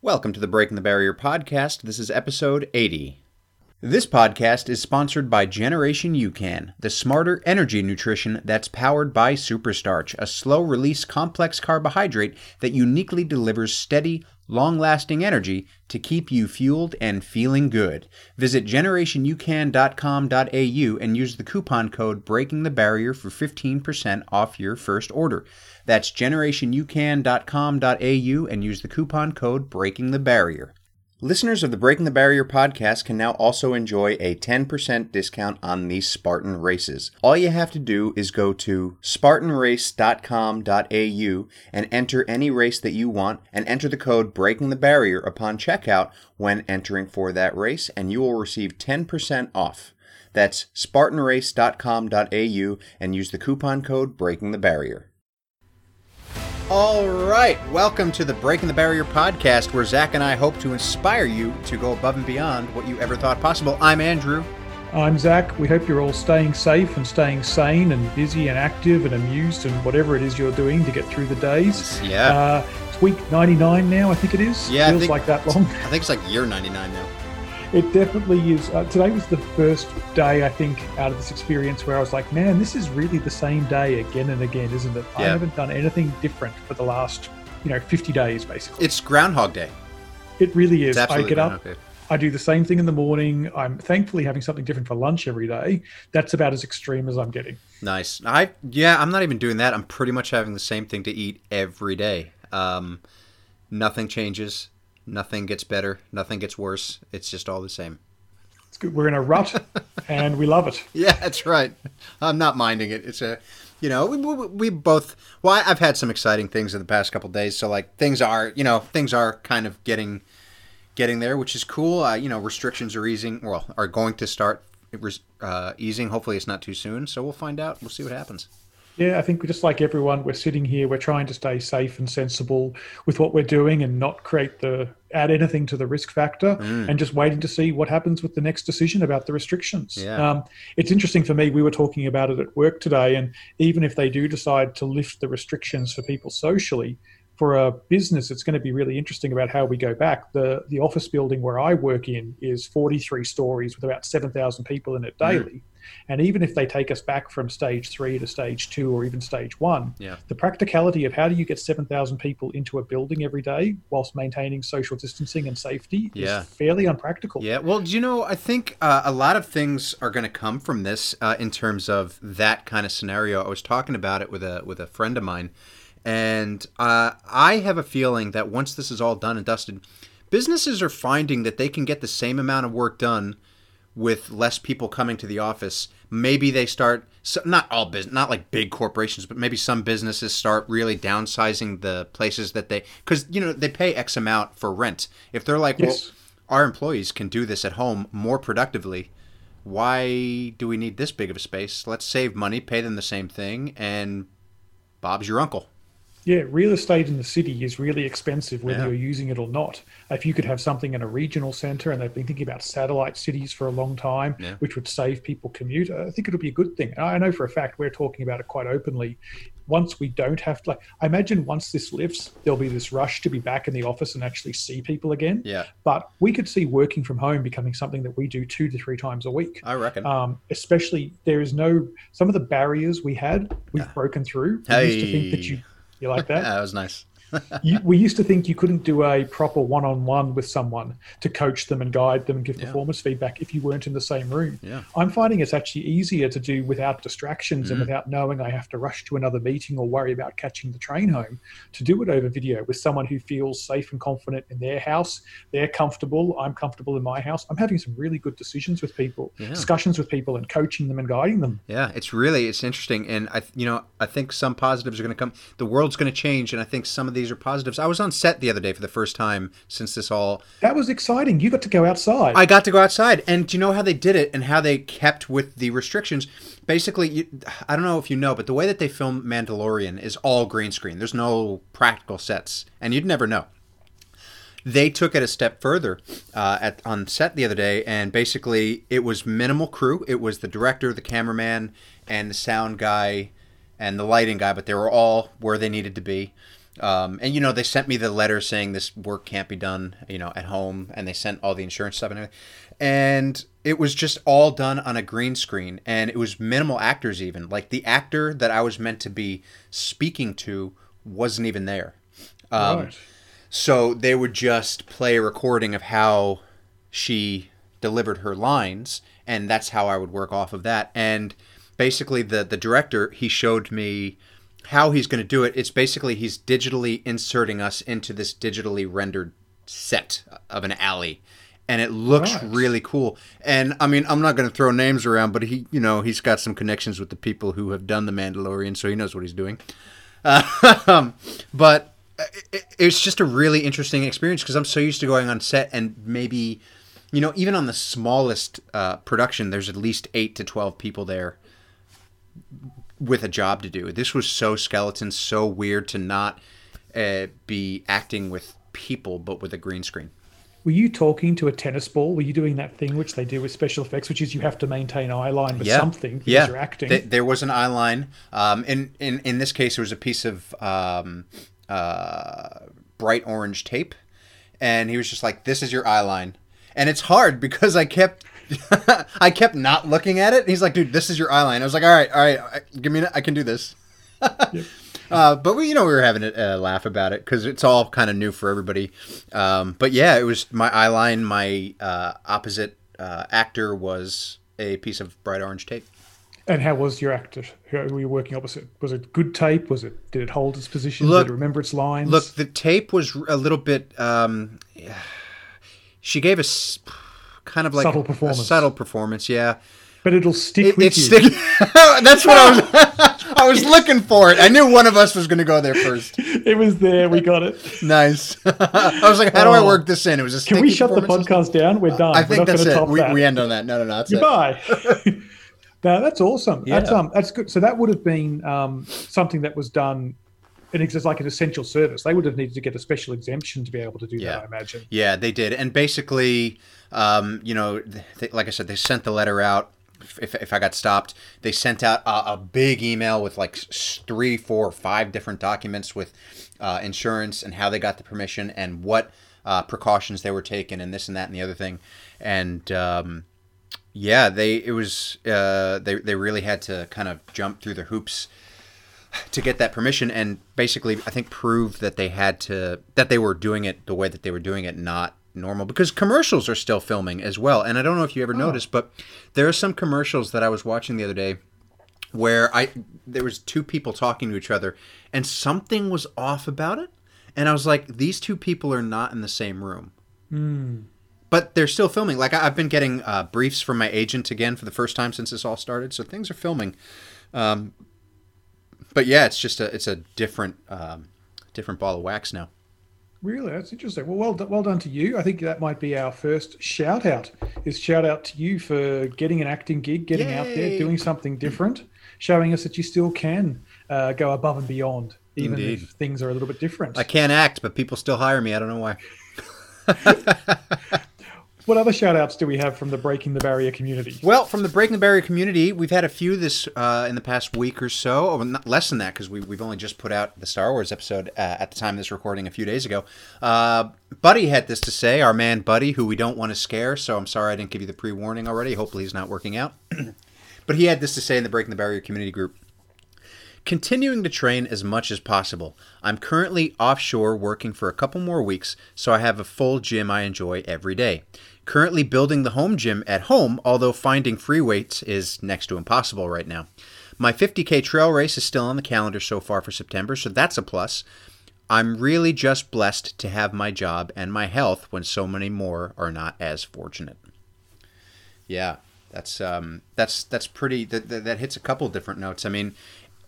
Welcome to the Breaking the Barrier podcast. This is episode 80. This podcast is sponsored by Generation UCAN, the smarter energy nutrition that's powered by Superstarch, a slow release complex carbohydrate that uniquely delivers steady, long lasting energy to keep you fueled and feeling good. Visit generationucan.com.au and use the coupon code Breaking the Barrier for 15% off your first order. That's generationucan.com.au and use the coupon code Breaking the Barrier. Listeners of the Breaking the Barrier podcast can now also enjoy a 10% discount on these Spartan races. All you have to do is go to spartanrace.com.au and enter any race that you want and enter the code Breaking the Barrier upon checkout when entering for that race, and you will receive 10% off. That's spartanrace.com.au and use the coupon code Breaking the Barrier. All right, welcome to the Breaking the Barrier podcast, where Zach and I hope to inspire you to go above and beyond what you ever thought possible. I'm Andrew. I'm Zach. We hope you're all staying safe and staying sane and busy and active and amused and whatever it is you're doing to get through the days. Yeah. Uh, it's week 99 now, I think it is. Yeah, Feels think- like that long. I think it's like year 99 now. It definitely is. Uh, today was the first day, I think, out of this experience where I was like, man, this is really the same day again and again, isn't it? I haven't done anything different for the last, you know, 50 days, basically. It's Groundhog Day. It really is. I get up, I do the same thing in the morning. I'm thankfully having something different for lunch every day. That's about as extreme as I'm getting. Nice. I yeah, I'm not even doing that. I'm pretty much having the same thing to eat every day. Um, nothing changes. Nothing gets better. Nothing gets worse. It's just all the same. It's good. We're in a rut and we love it. Yeah, that's right. I'm not minding it. It's a, you know, we, we, we both. Well, I've had some exciting things in the past couple days. So like things are, you know, things are kind of getting, getting there, which is cool. Uh, you know, restrictions are easing. Well, are going to start uh, easing. Hopefully, it's not too soon. So we'll find out. We'll see what happens. Yeah, I think just like everyone, we're sitting here, we're trying to stay safe and sensible with what we're doing and not create the add anything to the risk factor Mm. and just waiting to see what happens with the next decision about the restrictions. Yeah. Um, it's interesting for me, we were talking about it at work today, and even if they do decide to lift the restrictions for people socially, for a business, it's going to be really interesting about how we go back. The the office building where I work in is 43 stories with about 7,000 people in it Mm. And even if they take us back from stage three to stage two or even stage one, Yeah. the practicality of how do you get 7,000 people into a building every day whilst maintaining social distancing and safety Yeah. is fairly unpractical. Yeah, well, do you know, I think uh, a lot of things are going to come from this uh, in terms of that kind of scenario. I was talking about it with a with a friend of mine, and uh, I have a feeling that once this is all done and dusted, businesses are finding that they can get the same amount of work done with less people coming to the office. Maybe they start so, not all business, not like big corporations, but maybe some businesses start really downsizing the places that they because you know they pay X amount for rent. If they're like, Yes. well, our employees can do this at home more productively. Why do we need this big of a space? Let's save money, pay them the same thing, and Bob's your uncle. Yeah, real estate in the city is really expensive whether Yeah. you're using it or not. If you could have something in a regional center, and they've been thinking about satellite cities for a long time, Yeah. which would save people commute, I think it would be a good thing. And I know for a fact we're talking about it quite openly. Once we don't have to, like, I imagine once this lifts, there'll be this rush to be back in the office and actually see people again. Yeah, But we could see working from home becoming something that we do two to three times a week. I reckon. Um, especially there is no some of the barriers we had we've broken through. We used to think that you you like that. Yeah, that was nice. You, we used to think you couldn't do a proper one-on-one with someone to coach them and guide them and give Yeah. performance feedback if you weren't in the same room. Yeah. I'm finding it's actually easier to do without distractions and Mhm. without knowing I have to rush to another meeting or worry about catching the train home. To do it over video with someone who feels safe and confident in their house, they're comfortable, I'm comfortable in my house. I'm having some really good decisions with people, Yeah. discussions with people, and coaching them and guiding them. Yeah, it's really it's interesting, and I you know I think some positives are going to come. The world's going to change, and I think some of these are positives. I was on set the other day for the first time since this all. That was exciting. You got to go outside. I got to go outside, and do you know how they did it and how they kept with the restrictions? Basically, you, I don't know if you know, but the way that they film Mandalorian is all green screen. There's no practical sets, and you'd never know. They took it a step further uh, at on set the other day, and basically it was minimal crew. It was the director, the cameraman, and the sound guy, and the lighting guy, but they were all where they needed to be. Um, and you know they sent me the letter saying this work can't be done, you know, at home, and they sent all the insurance stuff and everything. And it was just all done on a green screen, and it was minimal actors even. Like the actor that I was meant to be speaking to wasn't even there. Um, right. So they would just play a recording of how she delivered her lines, and that's how I would work off of that. And basically, the the director he showed me how he's going to do it. It's basically he's digitally inserting us into this digitally rendered set of an alley. And it looks Right. really cool. And I mean, I'm not going to throw names around, but he, you know, he's got some connections with the people who have done The Mandalorian, so he knows what he's doing. Um, but it, it's just a really interesting experience because I'm so used to going on set and maybe, you know, even on the smallest uh, production, there's at least eight to twelve people there with a job to do. This was so skeleton, so weird to not uh, be acting with people, but with a green screen. Were you talking to a tennis ball? Were you doing that thing which they do with special effects, which is you have to maintain eye line with yeah. something because yeah. you're acting? Th- there was an eye line. Um, in, in, in this case, it was a piece of um, uh, bright orange tape. And he was just like, this is your eye line. And it's hard because I kept... I kept not looking at it. He's like, "Dude, this is your eye line." I was like, "All right, all right, give me. I can do this." Uh, but we, you know, we were having a, a laugh about it because it's all kind of new for everybody. Um, but yeah, it was my eye line. My uh, opposite uh, actor was a piece of bright orange tape. and how was your actor? Who were you working opposite? Was it good tape? Was it? Did it hold its position? Look- did it remember its lines? Look, the tape was a little bit. Um, she gave us kind of like Subtle a performance. subtle performance, yeah. but it'll stick It, with it's you. stick- That's what I was. I was looking for it. I knew one of us was going to go there first. it was there. We got it. Nice. I was like, how do I Oh. work this in? It was a. Can we shut the podcast down? We're done. I We're think not that's it. We, that. we end on that. No, no, no. That's it. Goodbye. no, that's awesome. That's um, that's good. So that would have been um, something that was done. It exists like an essential service. They would have needed to get a special exemption to be able to do Yeah. that. I imagine. Yeah, they did, and basically, um, you know, th- like I said, they sent the letter out. If, if I got stopped, they sent out a, a big email with like three, four, five different documents with uh, insurance and how they got the permission and what uh, precautions they were taking and this and that and the other thing. And um, yeah, they it was uh, they they really had to kind of jump through the hoops to get that permission and basically I think prove that they had to that they were doing it the way that they were doing it not normal. Because commercials are still filming as well. And I don't know if you ever noticed but there are some commercials that I was watching the other day where I there was two people talking to each other and something was off about it. And I was like these two people are not in the same room. But they're still filming. Like I- I've been getting uh, briefs from my agent again for the first time since this all started. So things are filming. Um, but yeah, it's just a it's a different um, different ball of wax now. Really, that's interesting. Well, well, done- well done to you. I think that might be our first shout out. Is shout out to you for getting an acting gig, getting out there, doing something different, showing us that you still can uh, go above and beyond, even Indeed. if things are a little bit different. I can't act, but people still hire me. I don't know why. What other shout outs do we have from the Breaking the Barrier community? Well, from the Breaking the Barrier community, we've had a few this uh, in the past week or so. Oh, not less than that because we, we've only just put out the Star Wars episode uh, at the time of this recording a few days ago. Uh, Buddy had this to say. Our man Buddy, who we don't want to scare, so I'm sorry I didn't give you the pre warning already. Hopefully he's not working out. but he had this to say in the Breaking the Barrier community group. Continuing to train as much as possible. I'm currently offshore working for a couple more weeks, so I have a full gym I enjoy every day. Currently building the home gym at home, although finding free weights is next to impossible right now. My 50k trail race is still on the calendar so far for September, so that's a plus. I'm really just blessed to have my job and my health when so many more are not as fortunate. Yeah, that's um, that's that's pretty. That, that that hits a couple different notes. I mean,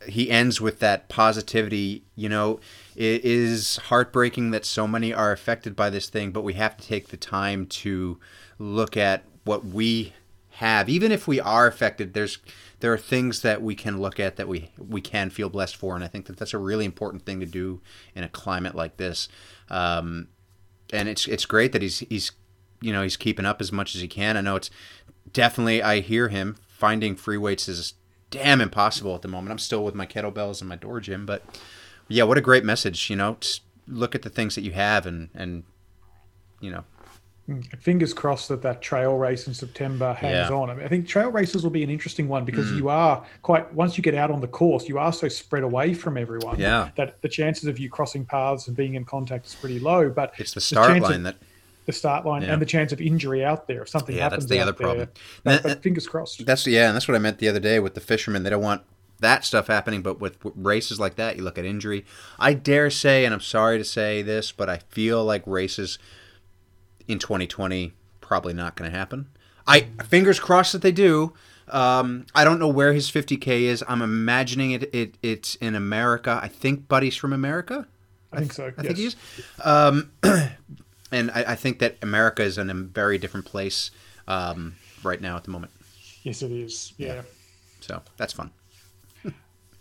he ends with that positivity. You know, it is heartbreaking that so many are affected by this thing, but we have to take the time to look at what we have, even if we are affected. There's there are things that we can look at that we we can feel blessed for, and I think that that's a really important thing to do in a climate like this. Um, and it's it's great that he's he's you know he's keeping up as much as he can. I know it's definitely I hear him finding free weights is damn impossible at the moment. I'm still with my kettlebells and my door gym, but Yeah, what a great message. You know, just look at the things that you have and and you know mm, fingers crossed that that trail race in September hangs Yeah. on. I, mean, I think trail races will be an interesting one because mm. you are quite once you get out on the course, you are so spread away from everyone Yeah. that the chances of you crossing paths and being in contact is pretty low. But it's the start chance line of, that the start line Yeah. and the chance of injury out there if something Yeah, that's happens. the out other there. problem. But, That- fingers crossed. That's yeah, and that's what I meant the other day with the fishermen. They don't want that stuff happening, but with races like that, you look at injury. I dare say, and I'm sorry to say this, but I feel like races in 2020 probably not going to happen. I fingers crossed that they do. Um, I don't know where his 50k is. I'm imagining it, it. It's in America. I think Buddy's from America. I think so. I yes. think he is. Um, and I, I think that America is in a very different place um, right now at the moment. Yes, it is. yeah. So that's fun.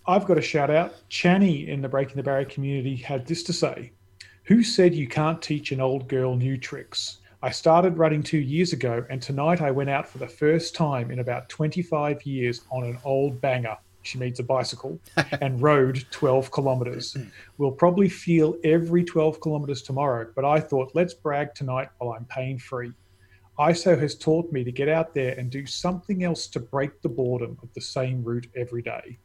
I've got a shout out. Channy in the Breaking the Barrier community had this to say Who said you can't teach an old girl new tricks? I started running two years ago, and tonight I went out for the first time in about 25 years on an old banger. She needs a bicycle and rode 12 kilometers. Hmm. We'll probably feel every 12 kilometers tomorrow, but I thought let's brag tonight while I'm pain free. ISO has taught me to get out there and do something else to break the boredom of the same route every day.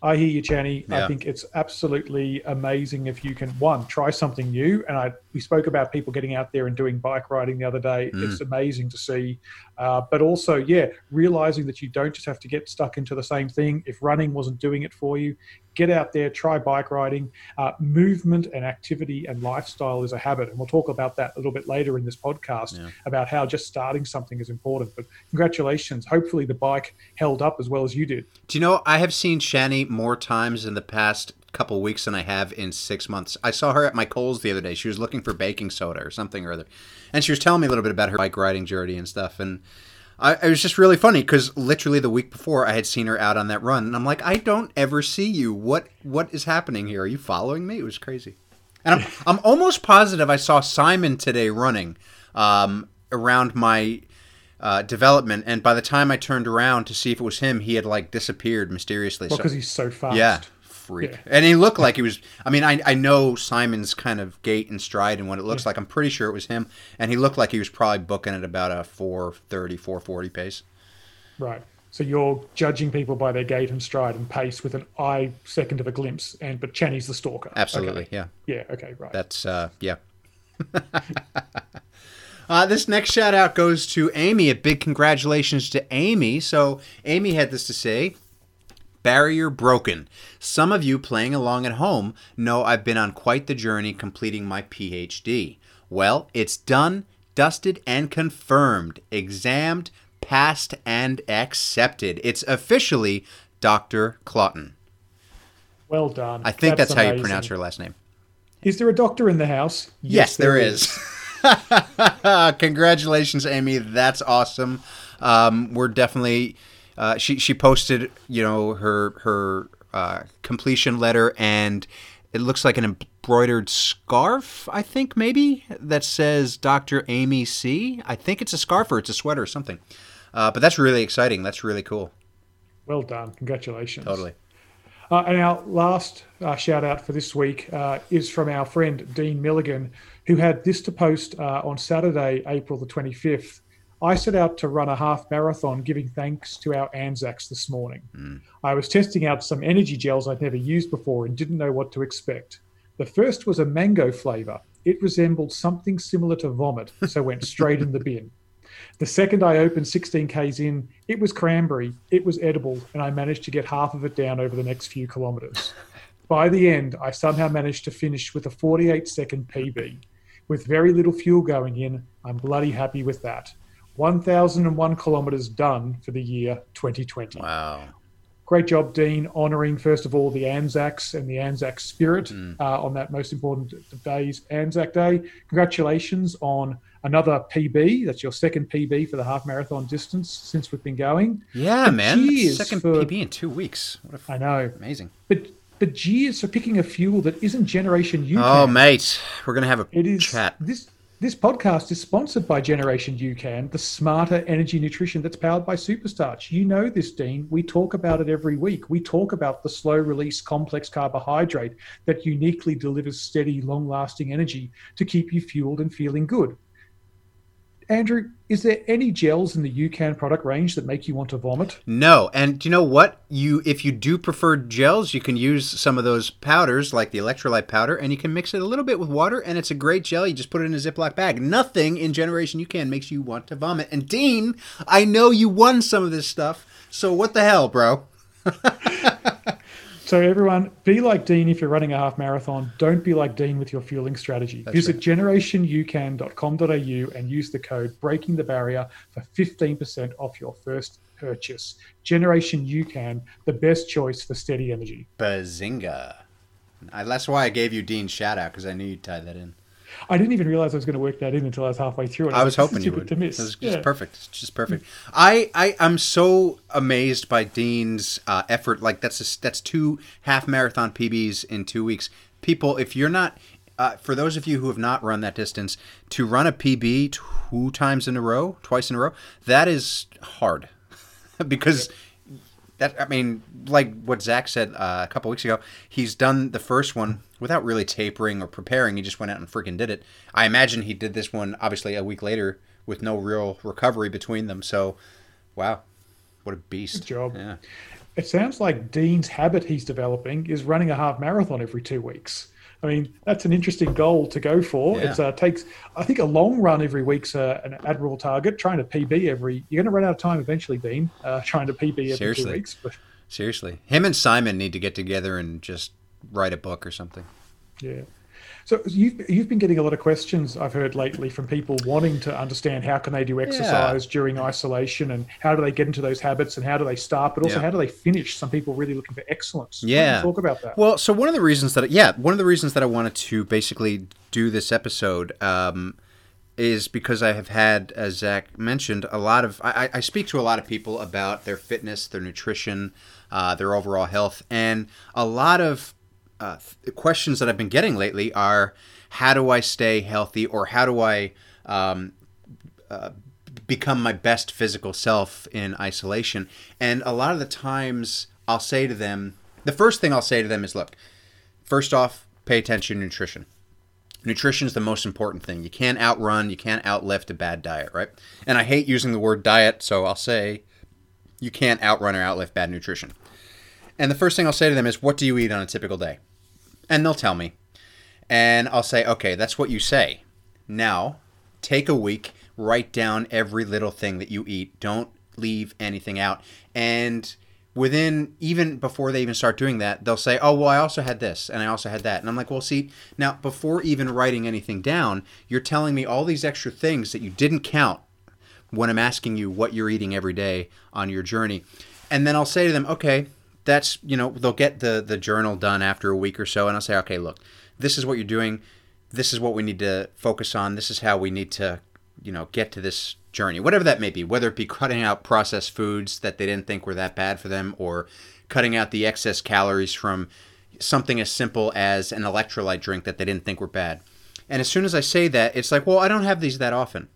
I hear you, Channy. Yeah. I think it's absolutely amazing if you can one try something new. And I we spoke about people getting out there and doing bike riding the other day. Mm. It's amazing to see. Uh, but also, yeah, realizing that you don't just have to get stuck into the same thing. If running wasn't doing it for you, get out there, try bike riding. Uh, movement and activity and lifestyle is a habit, and we'll talk about that a little bit later in this podcast Yeah. about how just starting something is important. But congratulations! Hopefully, the bike held up as well as you did. Do you know I have seen Channy more times in the past couple weeks than I have in six months. I saw her at my Coles the other day. She was looking for baking soda or something or other, and she was telling me a little bit about her bike riding journey and stuff. And I, it was just really funny because literally the week before I had seen her out on that run, and I'm like, I don't ever see you. What what is happening here? Are you following me? It was crazy. And I'm I'm almost positive I saw Simon today running um, around my uh, development, and by the time I turned around to see if it was him, he had like disappeared mysteriously. Well, So- because he's so fast. yeah, freak. Yeah. And he looked like he was. I mean, I I know Simon's kind of gait and stride and what it looks like. I'm pretty sure it was him, and he looked like he was probably booking at about a 430, 440 pace. Right. So you're judging people by their gait and stride and pace with an eye second of a glimpse, and but Channy's the stalker. Absolutely, Okay. yeah. Yeah. Okay. Right. That's uh, yeah. uh, this next shout out goes to Amy. A big congratulations to Amy. So Amy had this to say. Barrier broken. Some of you playing along at home know I've been on quite the journey completing my PhD. Well, it's done, dusted, and confirmed. Examined, passed, and accepted. It's officially Dr. Claughton. well done. I think that's, how you pronounce her last name. Is there a doctor in the house? Yes, there is. Congratulations, Amy. That's awesome. Um, we're definitely. Uh, she she posted you know her her uh, completion letter and it looks like an embroidered scarf. I think maybe that says Dr. Amy C. I think it's a scarf or it's a sweater or something. Uh, but that's really exciting. That's really cool. Well done. Congratulations. Totally. Uh, and our last uh, shout out for this week uh, is from our friend Dean Milligan, who had this to post uh, on Saturday, April the 25th. I set out to run a half marathon giving thanks to our Anzacs this morning. Hmm. I was testing out some energy gels I'd never used before and didn't know what to expect. The first was a mango flavor. It resembled something similar to vomit, so went straight in the bin. The second I opened 16 Ks in, it was cranberry, it was edible, and I managed to get half of it down over the next few kilometers. By the end, I somehow managed to finish with a 48 second PB. With very little fuel going in, I'm bloody happy with that. 1,001 kilometers done for the year 2020. Wow. Great job, Dean, honouring first of all the Anzacs and the Anzac spirit Mm. uh, on that most important of days, Anzac Day. Congratulations on another PB. That's your second PB for the half marathon distance since we've been going. Yeah, But man. Second for- PB in two weeks. What a I know, amazing. but but geez for picking a fuel that isn't Generation U. Oh, mate, we're gonna have a It is chat. this This podcast is sponsored by Generation UCAN, the smarter energy nutrition that's powered by Superstarch. You know this, Dean. We talk about it every week. We talk about the slow release complex carbohydrate that uniquely delivers steady, long lasting energy to keep you fueled and feeling good. Andrew, is there any gels in the UCAN product range that make you want to vomit? No, and you know what? You if you do prefer gels, you can use some of those powders like the electrolyte powder, and you can mix it a little bit with water, and it's a great gel. You just put it in a Ziploc bag. Nothing in Generation UCAN makes you want to vomit. And Dean, I know you won some of this stuff, so what the hell, bro? So everyone, be like Dean if you're running a half marathon. Don't be like Dean with your fueling strategy. That's Visit right. generationucan.com.au and use the code Breaking the Barrier for 15% off your first purchase. Generation UCAN, the best choice for steady energy. Bazinga! I, that's why I gave you Dean's shout out because I knew you'd tie that in. I didn't even realize I was going to work that in until I was halfway through it. I was hoping you would. To miss. This is just Yeah. perfect. It's just perfect. I, I I'm so amazed by Dean's uh, effort. Like that's a, that's two half marathon PBs in two weeks. People, if you're not, uh, for those of you who have not run that distance, to run a PB two times in a row, twice in a row, that is hard because. That I mean, like what Zach said uh, a couple weeks ago, he's done the first one without really tapering or preparing. He just went out and freaking did it. I imagine he did this one obviously a week later with no real recovery between them. So, wow, what a beast! Good job. Yeah, It sounds like Dean's habit he's developing is running a half marathon every two weeks. I mean, that's an interesting goal to go for. Yeah. It uh, takes, I think, a long run every week's uh, an admirable target. Trying to PB every, you're going to run out of time eventually, Dean. Uh, trying to PB every Seriously. two weeks, but seriously, him and Simon need to get together and just write a book or something. yeah. So you've you've been getting a lot of questions I've heard lately from people wanting to understand how can they do exercise during isolation and how do they get into those habits and how do they start, but also Yeah. how do they finish? Some people really looking for excellence. Why don't you Yeah. talk about that. Well, so one of the reasons that yeah, one of the reasons that I wanted to basically do this episode um, is because I have had, as Zach mentioned, a lot of I, I- I speak to a lot of people about their fitness, their nutrition, uh, their overall health, and a lot of uh, questions that I've been getting lately are how do I stay healthy or how do I um, uh, become my best physical self in isolation. And a lot of the times I'll say to them, the first thing I'll say to them is, look, first off, pay attention to nutrition. Nutrition is the most important thing. You can't outrun, you can't outlift a bad diet, right? And I hate using the word diet, so I'll say you can't outrun or outlift bad nutrition. And the first thing I'll say to them is, what do you eat on a typical day? And they'll tell me. And I'll say, okay, that's what you say. Now, take a week, write down every little thing that you eat. Don't leave anything out. And within, even before they even start doing that, they'll say, oh, well, I also had this and I also had that. And I'm like, well, see, now, before even writing anything down, you're telling me all these extra things that you didn't count when I'm asking you what you're eating every day on your journey. And then I'll say to them, okay, that's, you know, they'll get the, the journal done after a week or so. And I'll say, okay, look, this is what you're doing. This is what we need to focus on. This is how we need to, you know, get to this journey, whatever that may be, whether it be cutting out processed foods that they didn't think were that bad for them or cutting out the excess calories from something as simple as an electrolyte drink that they didn't think were bad. And as soon as I say that, it's like, well, I don't have these that often.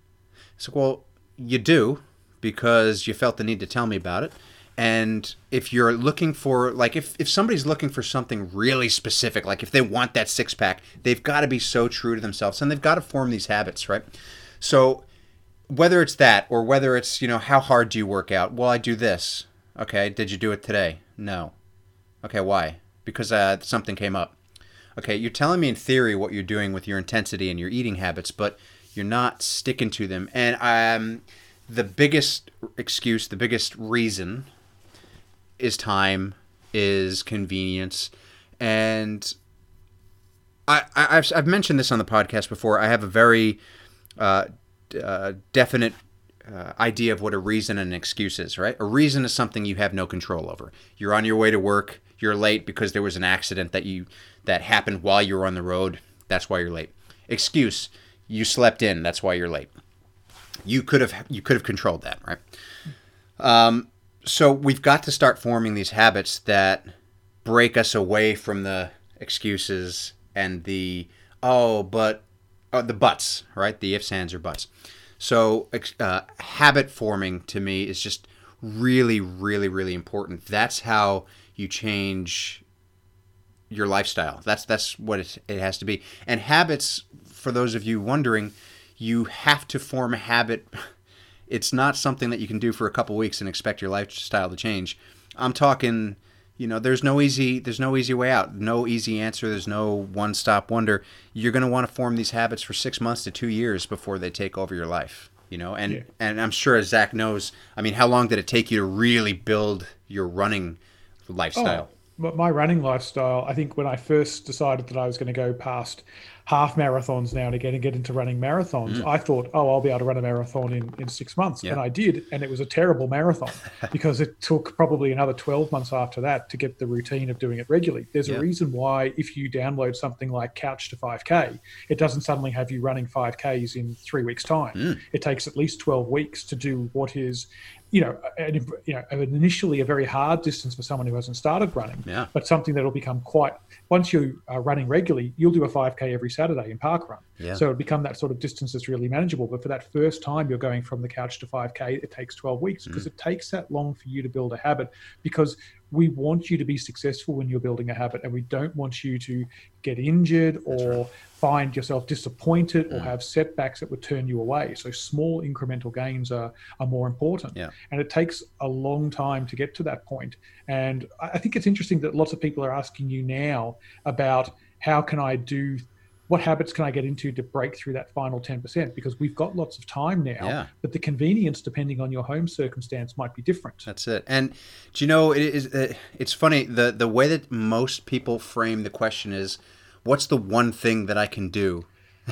It's like, well, you do because you felt the need to tell me about it. And if you're looking for, like, if, if somebody's looking for something really specific, like if they want that six pack, they've got to be so true to themselves and they've got to form these habits, right? So whether it's that or whether it's, you know, how hard do you work out? Well, I do this. Okay. Did you do it today? No. Okay. Why? Because uh, something came up. Okay. You're telling me in theory what you're doing with your intensity and your eating habits, but you're not sticking to them. And um, the biggest excuse, the biggest reason is time, is convenience, and I, I I've, mentioned this on the podcast before. I have a very uh, uh, definite uh, idea of what a reason and an excuse is. Right? A reason is something you have no control over. You're on your way to work. You're late because there was an accident that you that happened while you were on the road. That's why you're late. Excuse: you slept in. That's why you're late. You could have you could have controlled that, right? Um, so we've got to start forming these habits that break us away from the excuses and the oh, but uh, the buts, right? The ifs, ands, or buts. So uh, habit forming to me is just really, really, really important. That's how you change your lifestyle. That's that's what it, it has to be. And habits, for those of you wondering, you have to form a habit. It's not something that you can do for a couple weeks and expect your lifestyle to change. I'm talking you know there's no easy there's no easy way out no easy answer there's no one stop wonder you're going to want to form these habits for six months to two years before they take over your life you know and yeah. and i'm sure as zach knows i mean how long did it take you to really build your running lifestyle oh, my running lifestyle i think when i first decided that i was going to go past half marathons now and again and get into running marathons. Mm. I thought, oh, I'll be able to run a marathon in, in six months. And I did. And it was a terrible marathon because it took probably another 12 months after that to get the routine of doing it regularly. There's a reason why if you download something like Couch to 5K, it doesn't suddenly have you running 5Ks in three weeks' time. Mm. It takes at least 12 weeks to do what is you know, an, you know, initially a very hard distance for someone who hasn't started running, yeah. but something that'll become quite. Once you are running regularly, you'll do a 5k every Saturday in park run. Yeah. So it'll become that sort of distance that's really manageable. But for that first time, you're going from the couch to 5k. It takes 12 weeks because mm. it takes that long for you to build a habit. Because we want you to be successful when you're building a habit, and we don't want you to get injured or right find yourself disappointed or mm. have setbacks that would turn you away. So small incremental gains are, are more important. Yeah. And it takes a long time to get to that point. And I think it's interesting that lots of people are asking you now about how can I do what habits can I get into to break through that final 10%? Because we've got lots of time now, yeah. but the convenience, depending on your home circumstance, might be different. That's it. And do you know, it is, uh, it's funny, the, the way that most people frame the question is, what's the one thing that I can do?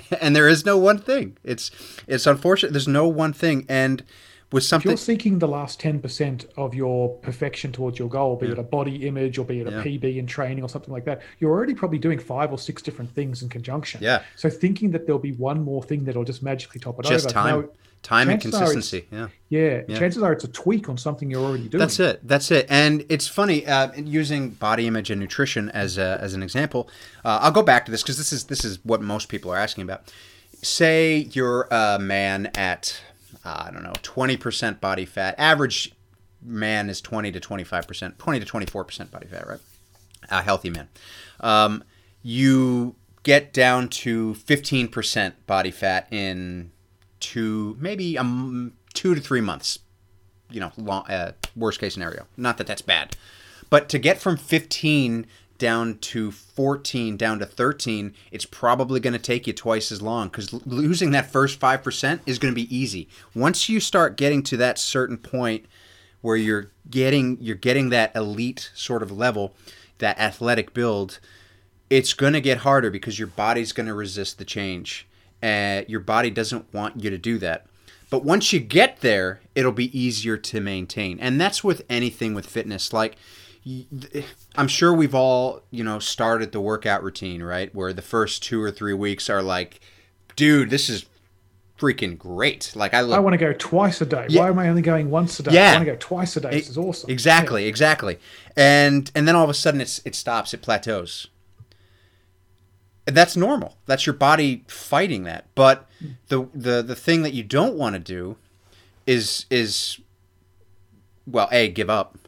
and there is no one thing. It's it's unfortunate. There's no one thing, and with something. If you're seeking the last ten percent of your perfection towards your goal, be yeah. it a body image or be it a yeah. PB in training or something like that, you're already probably doing five or six different things in conjunction. Yeah. So thinking that there'll be one more thing that'll just magically top it just over. Time. Time and consistency. Yeah. yeah. yeah. Chances are it's a tweak on something you're already doing. That's it. That's it. And it's funny uh, using body image and nutrition as a, as an example. Uh, I'll go back to this because this is this is what most people are asking about. Say you're a man at uh, I don't know 20% body fat. Average man is 20 to 25%, 20 to 24% body fat, right? A healthy man. Um, you get down to 15% body fat in two, maybe um, two to three months. You know, long, uh, worst case scenario. Not that that's bad, but to get from 15 down to 14 down to 13 it's probably going to take you twice as long because losing that first 5% is going to be easy once you start getting to that certain point where you're getting you're getting that elite sort of level that athletic build it's going to get harder because your body's going to resist the change uh, your body doesn't want you to do that. But once you get there, it'll be easier to maintain. And that's with anything with fitness. Like, I'm sure we've all, you know, started the workout routine, right? Where the first two or three weeks are like, dude, this is freaking great. Like I, look, I want to go twice a day. Yeah. Why am I only going once a day? Yeah. I want to go twice a day. This is awesome. Exactly, yeah. exactly. And and then all of a sudden it's it stops, it plateaus that's normal. That's your body fighting that. But the the the thing that you don't want to do is is well, a give up.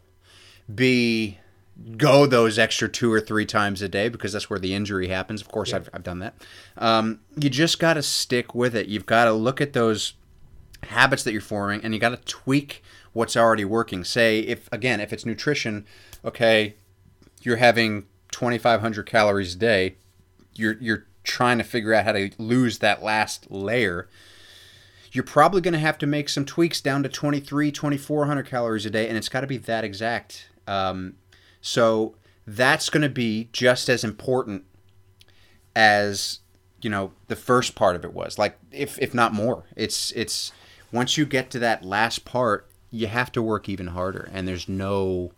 B go those extra two or three times a day because that's where the injury happens. Of course, yeah. I've, I've done that. Um, you just got to stick with it. You've got to look at those habits that you're forming and you got to tweak what's already working. Say, if again, if it's nutrition, okay, you're having 2,500 calories a day you're you're trying to figure out how to lose that last layer you're probably going to have to make some tweaks down to 23 2400 calories a day and it's got to be that exact um, so that's going to be just as important as you know the first part of it was. Like if if not more. It's it's once you get to that last part you have to work even harder and there's no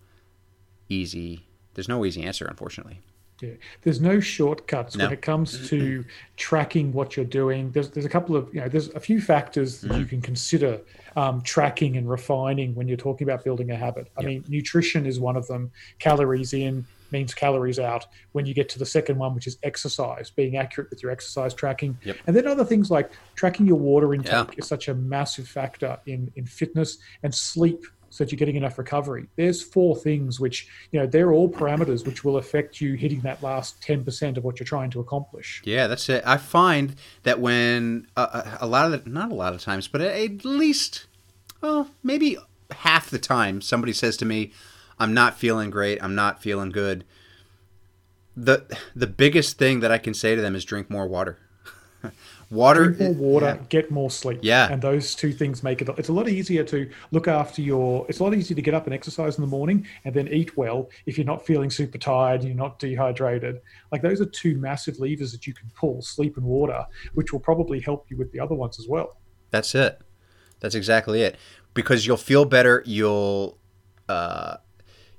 easy there's no easy answer unfortunately yeah, there's no shortcuts no. when it comes to tracking what you're doing. There's there's a couple of you know there's a few factors that mm. you can consider um, tracking and refining when you're talking about building a habit. I yep. mean, nutrition is one of them. Calories in, means calories out. When you get to the second one, which is exercise, being accurate with your exercise tracking. Yep. And then other things like tracking your water intake Yeah. is such a massive factor in, in fitness and sleep so that you're getting enough recovery. There's four things which, you know, they're all parameters which will affect you hitting that last 10% of what you're trying to accomplish. Yeah, that's it. I find that when uh, a lot of the, not a lot of times, but at least, well, maybe half the time, somebody says to me, "I'm not feeling great. I'm not feeling good." the The biggest thing that I can say to them is drink more water. Water, Drink more water, yeah. get more sleep. Yeah. And those two things make it, it's a lot easier to look after your, it's a lot easier to get up and exercise in the morning and then eat well if you're not feeling super tired, you're not dehydrated. Like those are two massive levers that you can pull, sleep and water, which will probably help you with the other ones as well. That's it. That's exactly it. Because you'll feel better. You'll, uh,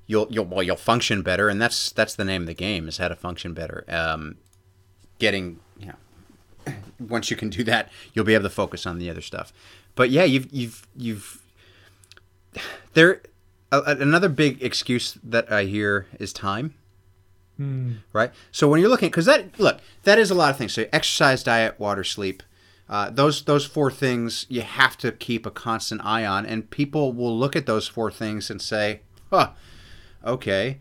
you'll you'll well you'll function better, and that's that's the name of the game is how to function better. Um, getting you know, once you can do that, you'll be able to focus on the other stuff. But yeah, you've you've you've there. A, another big excuse that I hear is time. Right. So when you're looking, because that look, that is a lot of things. So exercise, diet, water, sleep. Uh, those those four things you have to keep a constant eye on, and people will look at those four things and say, "Huh, okay,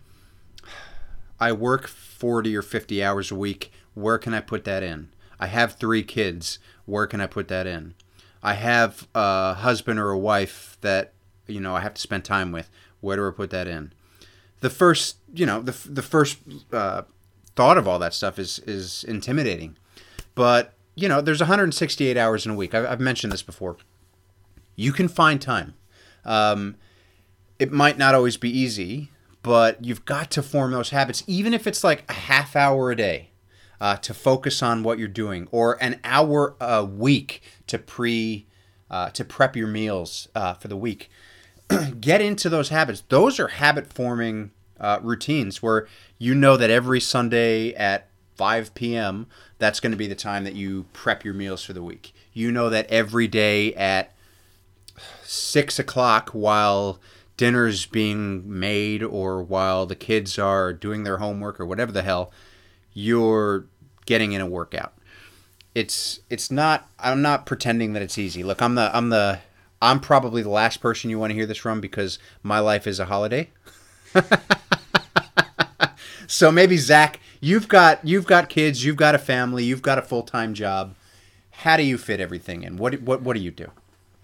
I work forty or fifty hours a week. Where can I put that in? I have three kids. Where can I put that in? I have a husband or a wife that you know I have to spend time with. Where do I put that in? The first, you know, the the first uh, thought of all that stuff is is intimidating, but you know, there's 168 hours in a week. I've, I've mentioned this before. You can find time. Um, it might not always be easy, but you've got to form those habits, even if it's like a half hour a day uh, to focus on what you're doing, or an hour a week to pre uh, to prep your meals uh, for the week. Get into those habits. Those are habit forming uh, routines where you know that every Sunday at 5 p.m. that's going to be the time that you prep your meals for the week. You know that every day at six o'clock while dinner's being made or while the kids are doing their homework or whatever the hell, you're getting in a workout. It's it's not I'm not pretending that it's easy. Look, I'm the I'm the I'm probably the last person you want to hear this from because my life is a holiday. so maybe Zach, you've got you've got kids, you've got a family, you've got a full time job. How do you fit everything in? What what what do you do?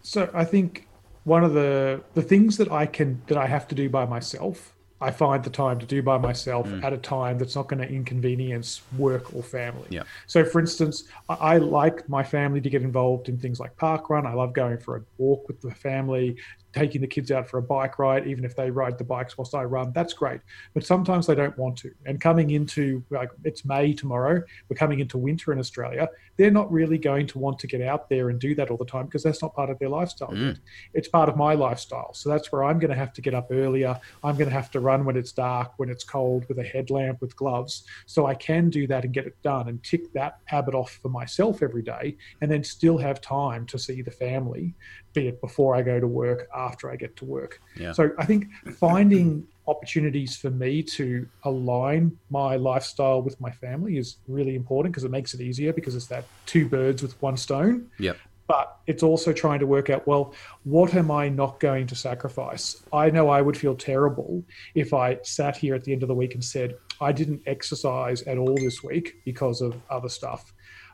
So I think one of the the things that I can that I have to do by myself, I find the time to do by myself mm. at a time that's not going to inconvenience work or family. Yeah. So, for instance, I, I like my family to get involved in things like park run. I love going for a walk with the family, taking the kids out for a bike ride, even if they ride the bikes whilst I run. That's great. But sometimes they don't want to. And coming into like it's May tomorrow, we're coming into winter in Australia. They're not really going to want to get out there and do that all the time because that's not part of their lifestyle. yet. Mm. It's part of my lifestyle. So that's where I'm going to have to get up earlier. I'm going to have to run when it's dark, when it's cold, with a headlamp, with gloves. So I can do that and get it done and tick that habit off for myself every day and then still have time to see the family, be it before I go to work, after I get to work. Yeah. So I think finding opportunities for me to align my lifestyle with my family is really important because it makes it easier because it's that two birds with one stone Yep. but it's also trying to work out well what am i not going to sacrifice i know i would feel terrible if i sat here at the end of the week and said i didn't exercise at all this week because of other stuff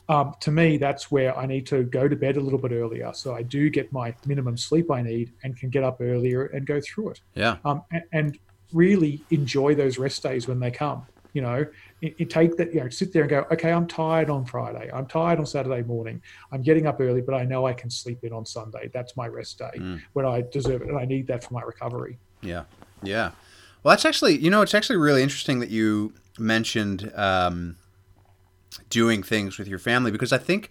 um, to me that's where i need to go to bed a little bit earlier so i do get my minimum sleep i need and can get up earlier and go through it Yeah. um, and, and really enjoy those rest days when they come. You know, you, take that, you know, sit there and go, okay, I'm tired on Friday. I'm tired on Saturday morning. I'm getting up early, but I know I can sleep in on Sunday. That's my rest day when I deserve it. And I need that for my recovery. Yeah, yeah. Well, that's actually, you know, it's actually really interesting that you mentioned um, doing things with your family because I think,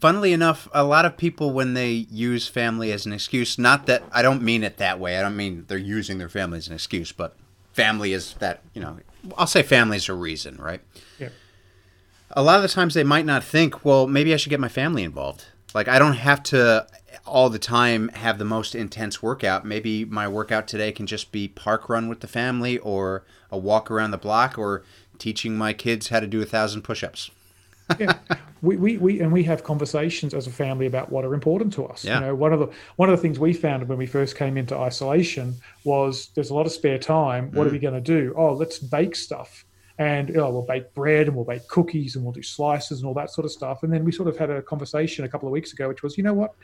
funnily enough, a lot of people when they use family as an excuse, not that I don't mean it that way. I don't mean they're using their family as an excuse, but family is that you know, I'll say family is a reason, right? Yeah. a lot of the times they might not think, well, maybe I should get my family involved. Like I don't have to all the time have the most intense workout. Maybe my workout today can just be park run with the family or a walk around the block or teaching my kids how to do a thousand push-ups. yeah. We, we, we and we have conversations as a family about what are important to us. Yeah. You know, one of the one of the things we found when we first came into isolation was there's a lot of spare time. What Mm. are we going to do? Oh, let's bake stuff. And oh, we'll bake bread and we'll bake cookies and we'll do slices and all that sort of stuff. And then we sort of had a conversation a couple of weeks ago, which was, you know what,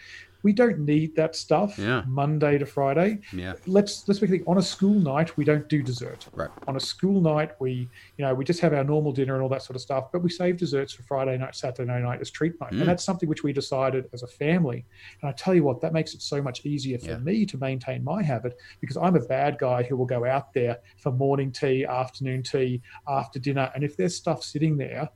we don't need that stuff Yeah. Monday to Friday. Yeah. Let's let's make it on a school night we don't do dessert. Right. On a school night we you know we just have our normal dinner and all that sort of stuff, but we save desserts for Friday night, Saturday night as treat night, Mm. and that's something which we decided as a family. And I tell you what, that makes it so much easier for Yeah. me to maintain my habit because I'm a bad guy who will go out there for morning tea, afternoon tea, after dinner, and if there's stuff sitting there,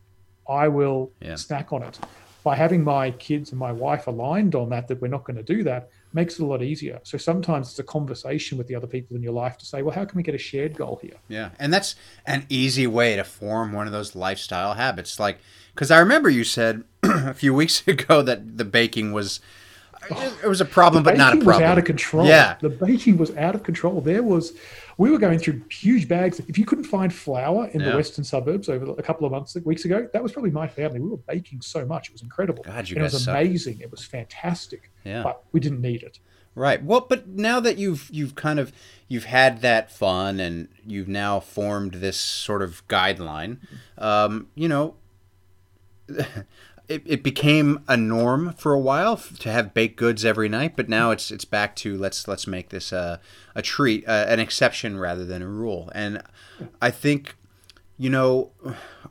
I will Yeah. snack on it. By having my kids and my wife aligned on that, that we're not going to do that, makes it a lot easier. So sometimes it's a conversation with the other people in your life to say, well, how can we get a shared goal here? Yeah, and that's an easy way to form one of those lifestyle habits. Like, because I remember you said a few weeks ago that the baking was it was a problem, but not a baking was out of control. Yeah. the baking was out of control. There was, we were going through huge bags. If you couldn't find flour in Yeah. the western suburbs over a couple of months, weeks ago, that was probably my family. We were baking so much; it was incredible. God, you and it guys was suck. amazing. It was fantastic. Yeah. but we didn't need it. Right. Well, but now that you've you've kind of you've had that fun and you've now formed this sort of guideline, um, you know, it, it became a norm for a while to have baked goods every night. But now it's it's back to let's let's make this a a treat, uh, an exception rather than a rule. And I think, you know,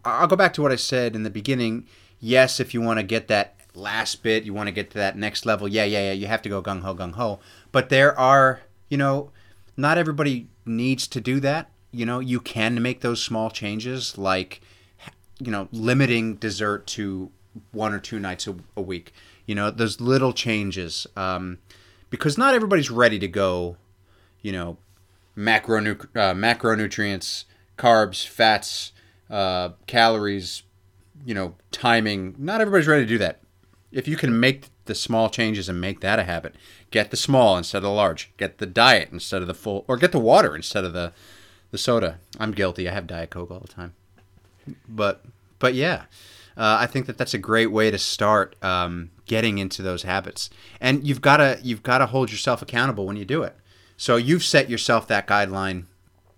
I'll go back to what I said in the beginning. Yes, if you want to get that last bit, you want to get to that next level. Yeah, yeah, yeah. You have to go gung ho, gung ho. But there are, you know, not everybody needs to do that. You know, you can make those small changes, like, you know, limiting dessert to one or two nights a, a week. You know, those little changes, um, because not everybody's ready to go. You know, macro uh, macronutrients, carbs, fats, uh, calories, you know, timing. Not everybody's ready to do that. If you can make the small changes and make that a habit, get the small instead of the large, get the diet instead of the full, or get the water instead of the the soda. I'm guilty. I have diet coke all the time. But but yeah, uh, I think that that's a great way to start um, getting into those habits. And you've got to you've got to hold yourself accountable when you do it. So you've set yourself that guideline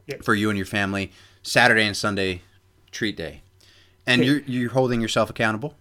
Yep. for you and your family. Saturday and Sunday treat day, and Yeah. you're you're holding yourself accountable.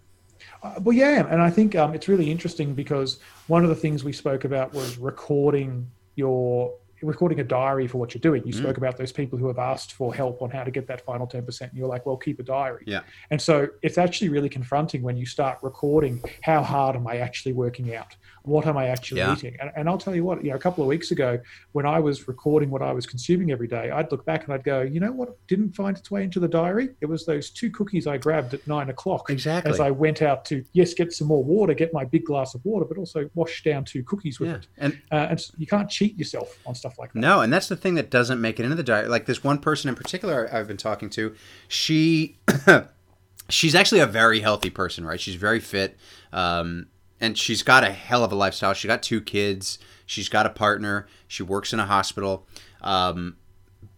Uh, well, yeah, and I think um, it's really interesting because one of the things we spoke about was recording your recording a diary for what you're doing. You Mm. spoke about those people who have asked for help on how to get that final ten percent, and you're like, "Well, keep a diary." Yeah. And so it's actually really confronting when you start recording how hard am I actually working out? What am I actually Yeah. eating? And, and I'll tell you what, you know, a couple of weeks ago, when I was recording what I was consuming every day, I'd look back and I'd go, you know what didn't find its way into the diary? It was those two cookies I grabbed at nine o'clock Exactly. as I went out to yes, get some more water, get my big glass of water, but also wash down two cookies with Yeah. it. And Uh, and you can't cheat yourself on stuff like that. No, and that's the thing that doesn't make it into the diary. Like this one person in particular I've been talking to, she she's actually a very healthy person, right? She's very fit, um, and she's got a hell of a lifestyle. She got two kids. She's got a partner. She works in a hospital, um,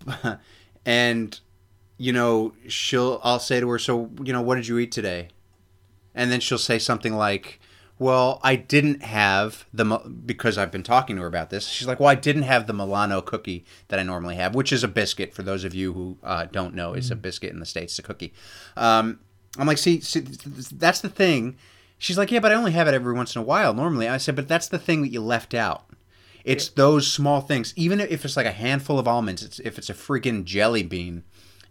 and you know she'll. I'll say to her, "So you know, what did you eat today?" And then she'll say something like, "Well, I didn't have the because I've been talking to her about this." She's like, "Well, I didn't have the Milano cookie that I normally have, which is a biscuit. For those of you who uh, don't know, it's a biscuit in the states, a cookie." Um, I'm like, "See, see, that's the thing." She's like, "Yeah, but I only have it every once in a while normally." I said, "But that's the thing that you left out." It's those small things. Even if it's like a handful of almonds, it's, if it's a freaking jelly bean,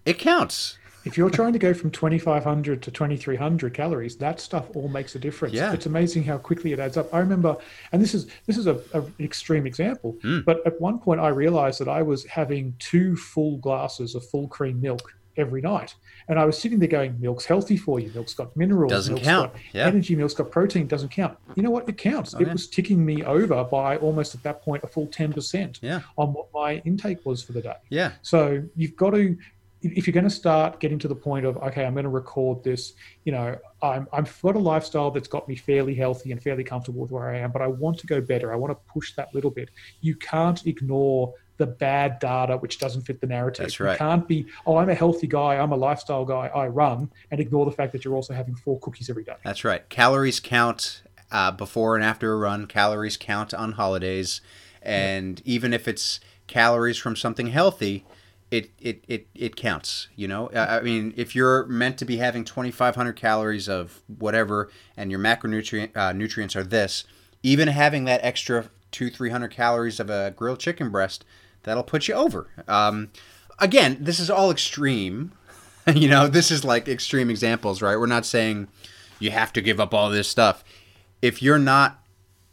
it counts. If you're trying to go from 2,500 to 2,300 calories, that stuff all makes a difference. Yeah. It's amazing how quickly it adds up. I remember, and this is this is a, extreme example, Hmm. but at one point I realized that I was having two full glasses of full cream milk every night, and I was sitting there going, "Milk's healthy for you. Milk's got minerals. Doesn't milk's count. got Yeah. Energy. Milk's got protein. Doesn't count. You know what? It counts. Oh, it yeah. was ticking me over by almost at that point a full 10% Yeah. on what my intake was for the day. Yeah. So you've got to if you're going to start getting to the point of okay i'm going to record this you know i'm i've got a lifestyle that's got me fairly healthy and fairly comfortable with where i am but i want to go better i want to push that little bit you can't ignore the bad data which doesn't fit the narrative That's right. you can't be oh i'm a healthy guy i'm a lifestyle guy i run and ignore the fact that you're also having four cookies every day That's right. Calories count uh, before and after a run. Calories count on holidays, and even if it's calories from something healthy, it it it, it counts. You know, I I mean, if you're meant to be having 2,500 calories of whatever, and your macronutrient uh, nutrients are this, even having that extra two 300 calories of a grilled chicken breast, that'll put you over. Um, again, this is all extreme. you know, this is like extreme examples, right? We're not saying you have to give up all this stuff. If you're not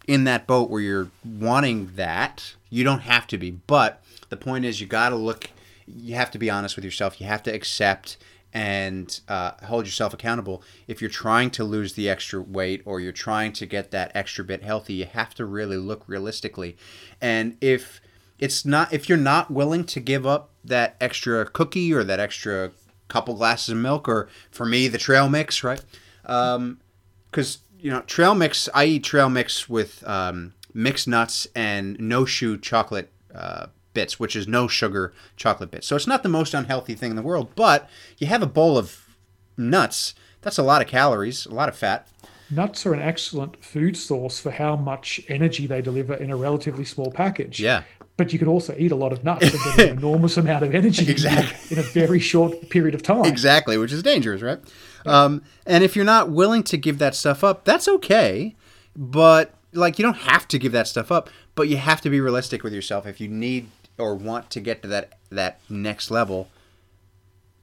in that boat where you're wanting that, you don't have to be. But the point is, you got to look, you have to be honest with yourself. You have to accept and uh, hold yourself accountable. If you're trying to lose the extra weight or you're trying to get that extra bit healthy, you have to really look realistically. And if it's not, if you're not willing to give up that extra cookie or that extra couple glasses of milk, or for me, the trail mix, right? Because you know, trail mix. I eat trail mix with um, mixed nuts and no shoe chocolate uh, bits, which is no sugar chocolate bits. So it's not the most unhealthy thing in the world, but you have a bowl of nuts. That's a lot of calories, a lot of fat. nuts are an excellent food source for how much energy they deliver in a relatively small package Yeah. But you could also eat a lot of nuts and get an enormous amount of energy Exactly. in a very short period of time. Exactly, which is dangerous, right? Um, and if you're not willing to give that stuff up, that's okay. But like, you don't have to give that stuff up, but you have to be realistic with yourself. If you need or want to get to that that next level,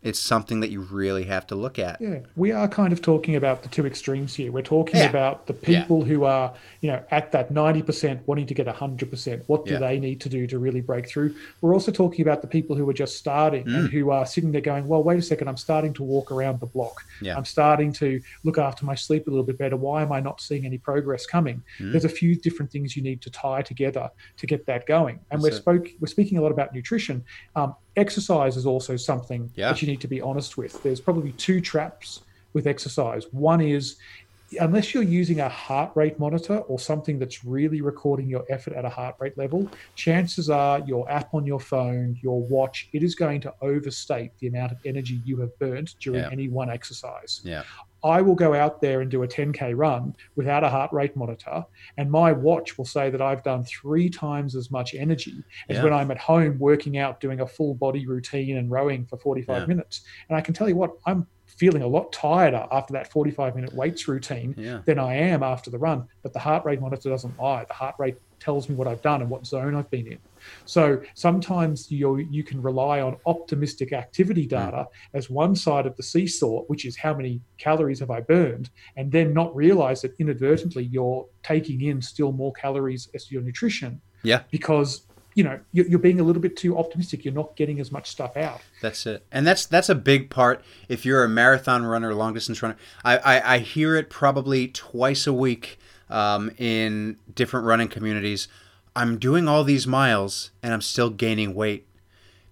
it's something that you really have to look at. Yeah, we are kind of talking about the two extremes here. We're talking Yeah. about the people who are, you know, at that 90% wanting to get 100%. What do Yeah. they need to do to really break through? We're also talking about the people who are just starting and Mm. who are sitting there going, well, wait a second, I'm starting to walk around the block. Yeah. I'm starting to look after my sleep a little bit better. Why am I not seeing any progress coming? Mm. There's a few different things you need to tie together to get that going. And we're, spoke, we're speaking a lot about nutrition. Um, exercise is also something Yeah. that you need to be honest with. There's probably two traps with exercise. One is unless you're using a heart rate monitor or something that's really recording your effort at a heart rate level, chances are your app on your phone, your watch, it is going to overstate the amount of energy you have burnt during Yeah. any one exercise. Yeah. I will go out there and do a 10K run without a heart rate monitor, and my watch will say that I've done three times as much energy as Yeah. when I'm at home working out, doing a full body routine and rowing for 45 Yeah. minutes. And I can tell you what, I'm feeling a lot tireder after that 45 minute weights routine Yeah. than I am after the run. But the heart rate monitor doesn't lie. The heart rate tells me what I've done and what zone I've been in. So sometimes you you can rely on optimistic activity data as one side of the seesaw, which is how many calories have I burned, and then not realize that inadvertently you're taking in still more calories as your nutrition Yeah. because you know you're you're being a little bit too optimistic. You're not getting as much stuff out. That's it, and that's that's a big part. If you're a marathon runner, long distance runner, I I, I hear it probably twice a week um, in different running communities. I'm doing all these miles and I'm still gaining weight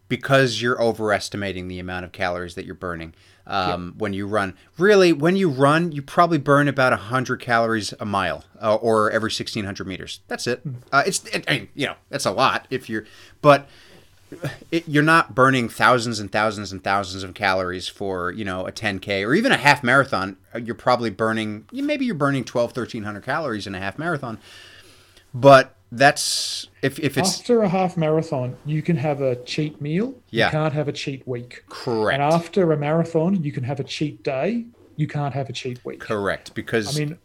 because you're overestimating the amount of calories that you're burning um, when you run. Really, when you run, you probably burn about 100 calories a mile uh, or every 1600 meters. That's it. Uh, it's, it, I mean, you know, that's a lot if you're, but it, you're not burning thousands and thousands and thousands of calories for, you know, a 10K or even a half marathon. Uh, You're probably burning, maybe you're burning 12, 1300 calories in a half marathon. But that's, if, if it's after a half marathon, you can have a cheat meal. Yeah. You can't have a cheat week. correct. And after a marathon, you can have a cheat day. You can't have a cheat week. correct. Because, I mean,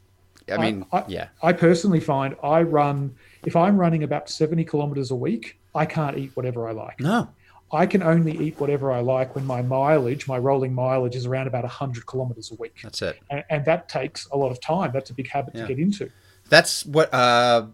I mean, I, yeah. I personally find I run if I'm running about 70 kilometers a week, I can't eat whatever I like. No. I can only eat whatever I like when my mileage, my rolling mileage, is around about 100 kilometers a week, That's it. and, and that takes a lot of time. That's a big habit Yeah. to get into. That's what, uh,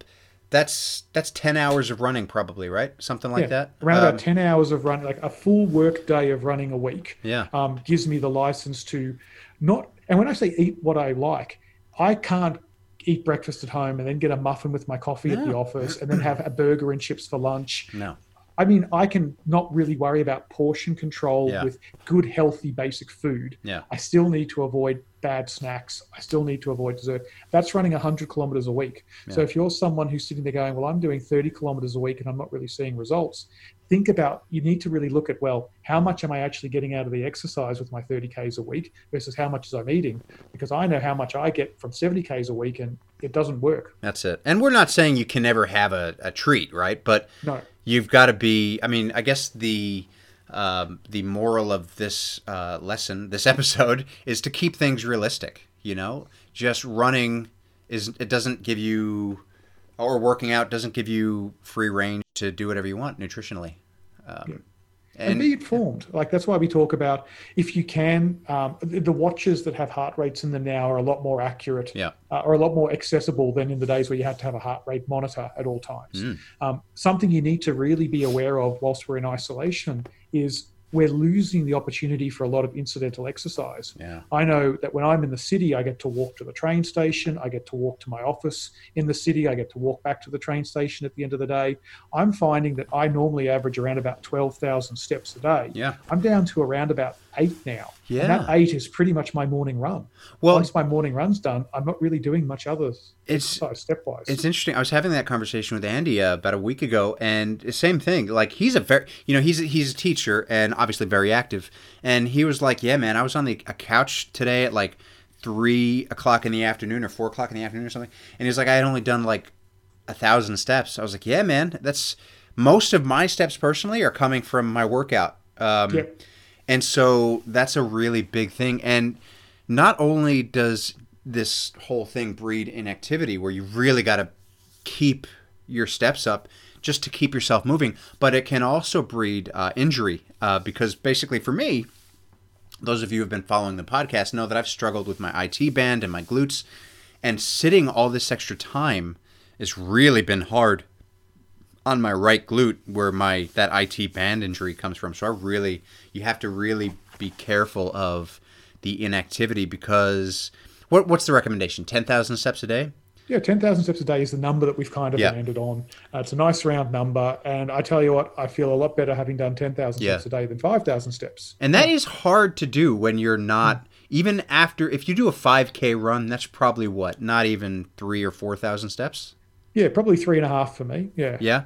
that's, that's 10 hours of running probably, right? Something like Yeah, that. Around Um, about 10 hours of running, like a full work day of running a week, Yeah. um, gives me the license to not. And when I say eat what I like, I can't eat breakfast at home and then get a muffin with my coffee at the office and then have a burger and chips for lunch. No. I mean, I can not really worry about portion control Yeah. with good, healthy, basic food. Yeah. I still need to avoid bad snacks. I still need to avoid dessert. That's running 100 kilometers a week. So if you're someone who's sitting there going, well, I'm doing 30 kilometers a week and I'm not really seeing results, think about, you need to really look at, well, how much am I actually getting out of the exercise with my 30 Ks a week versus how much as I'm eating? Because I know how much I get from 70 Ks a week and it doesn't work. That's it. And we're not saying you can never have a, a treat, right? But No. you've got to be. I mean, I guess the um, the moral of this uh, lesson, this episode, is to keep things realistic. You know, just running is it doesn't give you, or working out doesn't give you free range to do whatever you want nutritionally. Um, and, be informed. Like that's why we talk about if you can, um, the, the watches that have heart rates in them now are a lot more accurate, Yeah. uh, are a lot more accessible than in the days where you had to have a heart rate monitor at all times. Mm. Um, something you need to really be aware of whilst we're in isolation is we're losing the opportunity for a lot of incidental exercise. Yeah. I know that when I'm in the city, I get to walk to the train station, I get to walk to my office in the city, I get to walk back to the train station at the end of the day. I'm finding that I normally average around about 12,000 steps a day. Yeah. I'm down to around about eight now. Yeah. And that eight is pretty much my morning run. Well, Once my morning run's done, I'm not really doing much other It's- stepwise. It's interesting. I was having that conversation with Andy uh, about a week ago, and the same thing. Like he's a very, you know, he's a, he's a teacher and obviously very active. And he was like, "Yeah, man, I was on the a couch today at like three o'clock in the afternoon or four o'clock in the afternoon or something." And he's like, "I had only done like a thousand steps." I was like, "Yeah, man, that's most of my steps personally are coming from my workout." Um, Yep. And so that's a really big thing. And not only does this whole thing breed inactivity where you really got to keep your steps up just to keep yourself moving, but it can also breed uh, injury uh, because basically for me, those of you who have been following the podcast know that I've struggled with my IT band and my glutes, and sitting all this extra time has really been hard on my right glute where my that IT band injury comes from. So I really you have to really be careful of the inactivity because what what's the recommendation? Ten thousand steps a day? Yeah, 10,000 steps a day is the number that we've kind of Yeah. landed on. Uh, it's a nice round number. And I tell you what, I feel a lot better having done 10,000 Yeah. steps a day than 5,000 steps. And that is hard to do when you're not even after if you do a 5k run, that's probably what, not even 3 or 4,000 steps? Yeah, probably three and a half for me. Yeah. Yeah.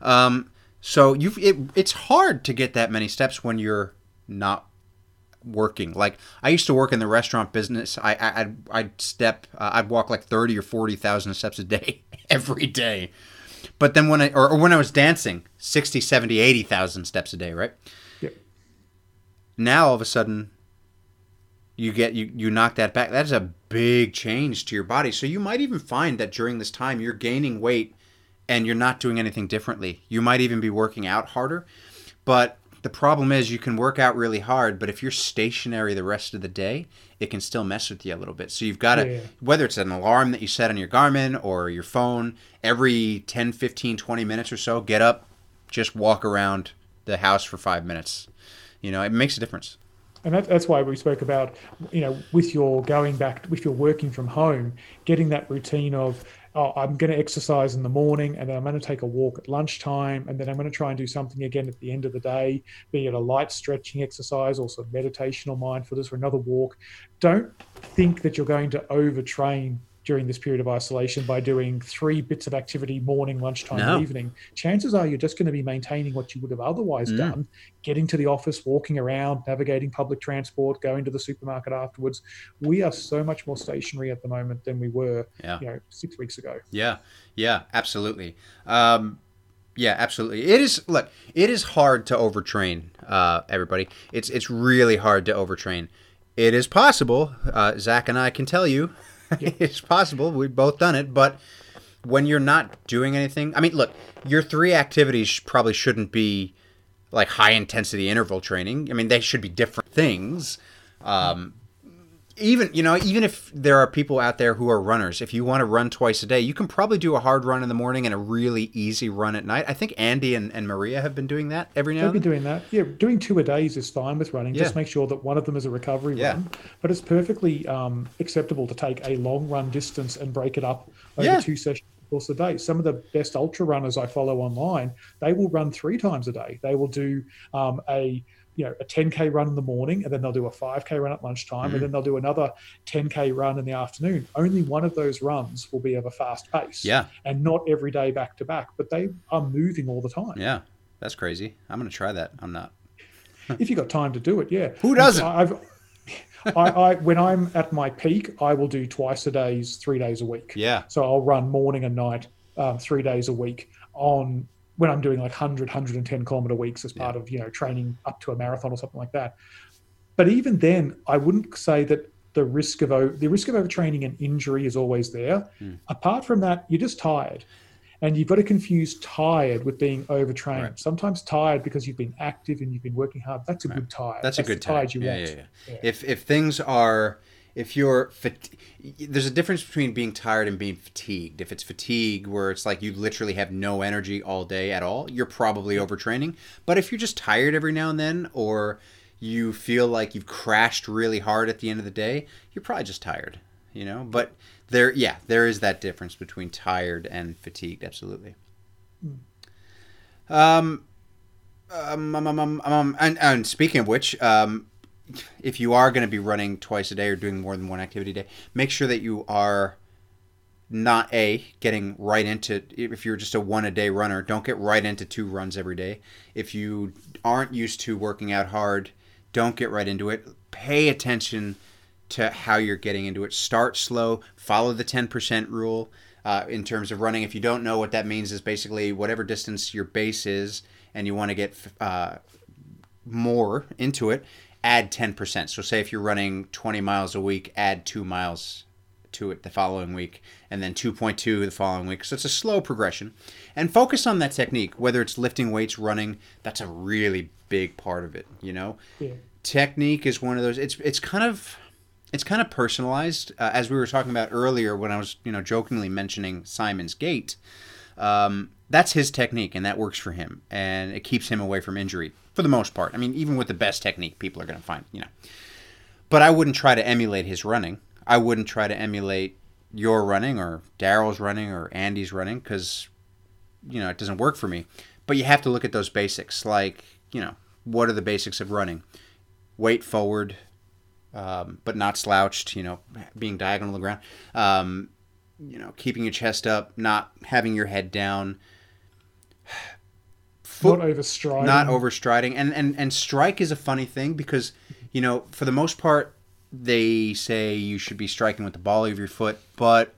Um, so you it, it's hard to get that many steps when you're not working. Like I used to work in the restaurant business. I, I I'd, I'd step uh, I'd walk like 30 or 40,000 steps a day every day. But then when I or, or when I was dancing, 60, 70, 80,000 steps a day, right? Yep. Now all of a sudden you get you you knock that back. That is a big change to your body. So you might even find that during this time you're gaining weight and you're not doing anything differently. You might even be working out harder. But the problem is you can work out really hard, but if you're stationary the rest of the day, it can still mess with you a little bit. So you've got to Yeah. whether it's an alarm that you set on your Garmin or your phone, every 10, 15, 20 minutes or so, get up, just walk around the house for 5 minutes. You know, it makes a difference. And that, that's why we spoke about, you know, with your going back, if you're working from home, getting that routine of, oh, I'm going to exercise in the morning and then I'm going to take a walk at lunchtime and then I'm going to try and do something again at the end of the day, be it a light stretching exercise or some meditation or mindfulness or another walk. Don't think that you're going to overtrain during this period of isolation by doing three bits of activity morning, lunchtime, No. and evening. Chances are you're just going to be maintaining what you would have otherwise Mm. done getting to the office, walking around, navigating public transport, going to the supermarket afterwards. We are so much more stationary at the moment than we were, Yeah. you know, six weeks ago. Yeah, yeah, absolutely. Um, yeah, absolutely. It is. Look, it is hard to overtrain. Uh, everybody, it's it's really hard to overtrain. It is possible. Uh, Zach and I can tell you, it's possible. We've both done it, but when you're not doing anything, I mean, look, your three activities probably shouldn't be like high intensity interval training. I mean, they should be different things. Um, even you know, even if there are people out there who are runners, if you want to run twice a day, you can probably do a hard run in the morning and a really easy run at night. I think Andy and, and Maria have been doing that every now They've and been doing that. Yeah, doing two a days is fine with running. Just make sure that one of them is a recovery Yeah. run. But it's perfectly um, acceptable to take a long run distance and break it up over Yeah. two sessions course of the day. Some of the best ultra runners I follow online, they will run three times a day. They will do um, a you know a 10k run in the morning and then they'll do a 5k run at lunchtime mm-hmm. and then they'll do another 10k run in the afternoon. Only one of those runs will be of a fast pace yeah. and not every day back to back but they are moving all the time. Yeah. That's crazy. I'm going to try that. I'm not. If you got time to do it yeah. Who doesn't? I've I, I, when I'm at my peak, I will do twice a days, three days a week. Yeah. So I'll run morning and night, um, three days a week on when I'm doing like 100, 110 kilometer weeks as part yeah. of, you know, training up to a marathon or something like that. But even then, I wouldn't say that the risk of the risk of overtraining and injury is always there. Mm. Apart from that, you're just tired. And you've got to confuse tired with being overtrained. Right. Sometimes tired because you've been active and you've been working hard. That's a right. good tired. That's, That's a good tired you yeah, want. Yeah, yeah. If if things are if you're fat- there's a difference between being tired and being fatigued. If it's fatigue where it's like you literally have no energy all day at all, you're probably overtraining. But if you're just tired every now and then or you feel like you've crashed really hard at the end of the day, you're probably just tired, you know? But there yeah, there is that difference between tired and fatigued, absolutely. Um um, um, um, um, and, and speaking of which, um, if you are going to be running twice a day or doing more than one activity a day, make sure that you are not a getting right into if you're just a one a day runner don't get right into two runs every day. If you aren't used to working out hard don't get right into it. Pay attention to how you're getting into it. Start slow. Follow the 10% rule uh, in terms of running. If you don't know what that means is basically whatever distance your base is and you want to get uh, more into it add 10%. So say if you're running 20 miles a week, add 2 miles to it the following week and then 2.2 the following week. So it's a slow progression. And focus on that technique, whether it's lifting weights, running, that's a really big part of it, you know? Yeah. Technique is one of those it's it's kind of it's kind of personalized uh, as we were talking about earlier when I was, you know, jokingly mentioning Simon's gait. Um, that's his technique and that works for him and it keeps him away from injury for the most part. I mean, even with the best technique, people are going to find, you know. But I wouldn't try to emulate his running. I wouldn't try to emulate your running or Daryl's running or Andy's running because, you know, it doesn't work for me. But you have to look at those basics. Like, you know, what are the basics of running? Weight forward, um, but not slouched, you know, being diagonal to the ground. Um, you know, keeping your chest up, not having your head down foot, not overstriding. Not overstriding. And, and, and strike is a funny thing because, you know, for the most part, they say you should be striking with the ball of your foot, but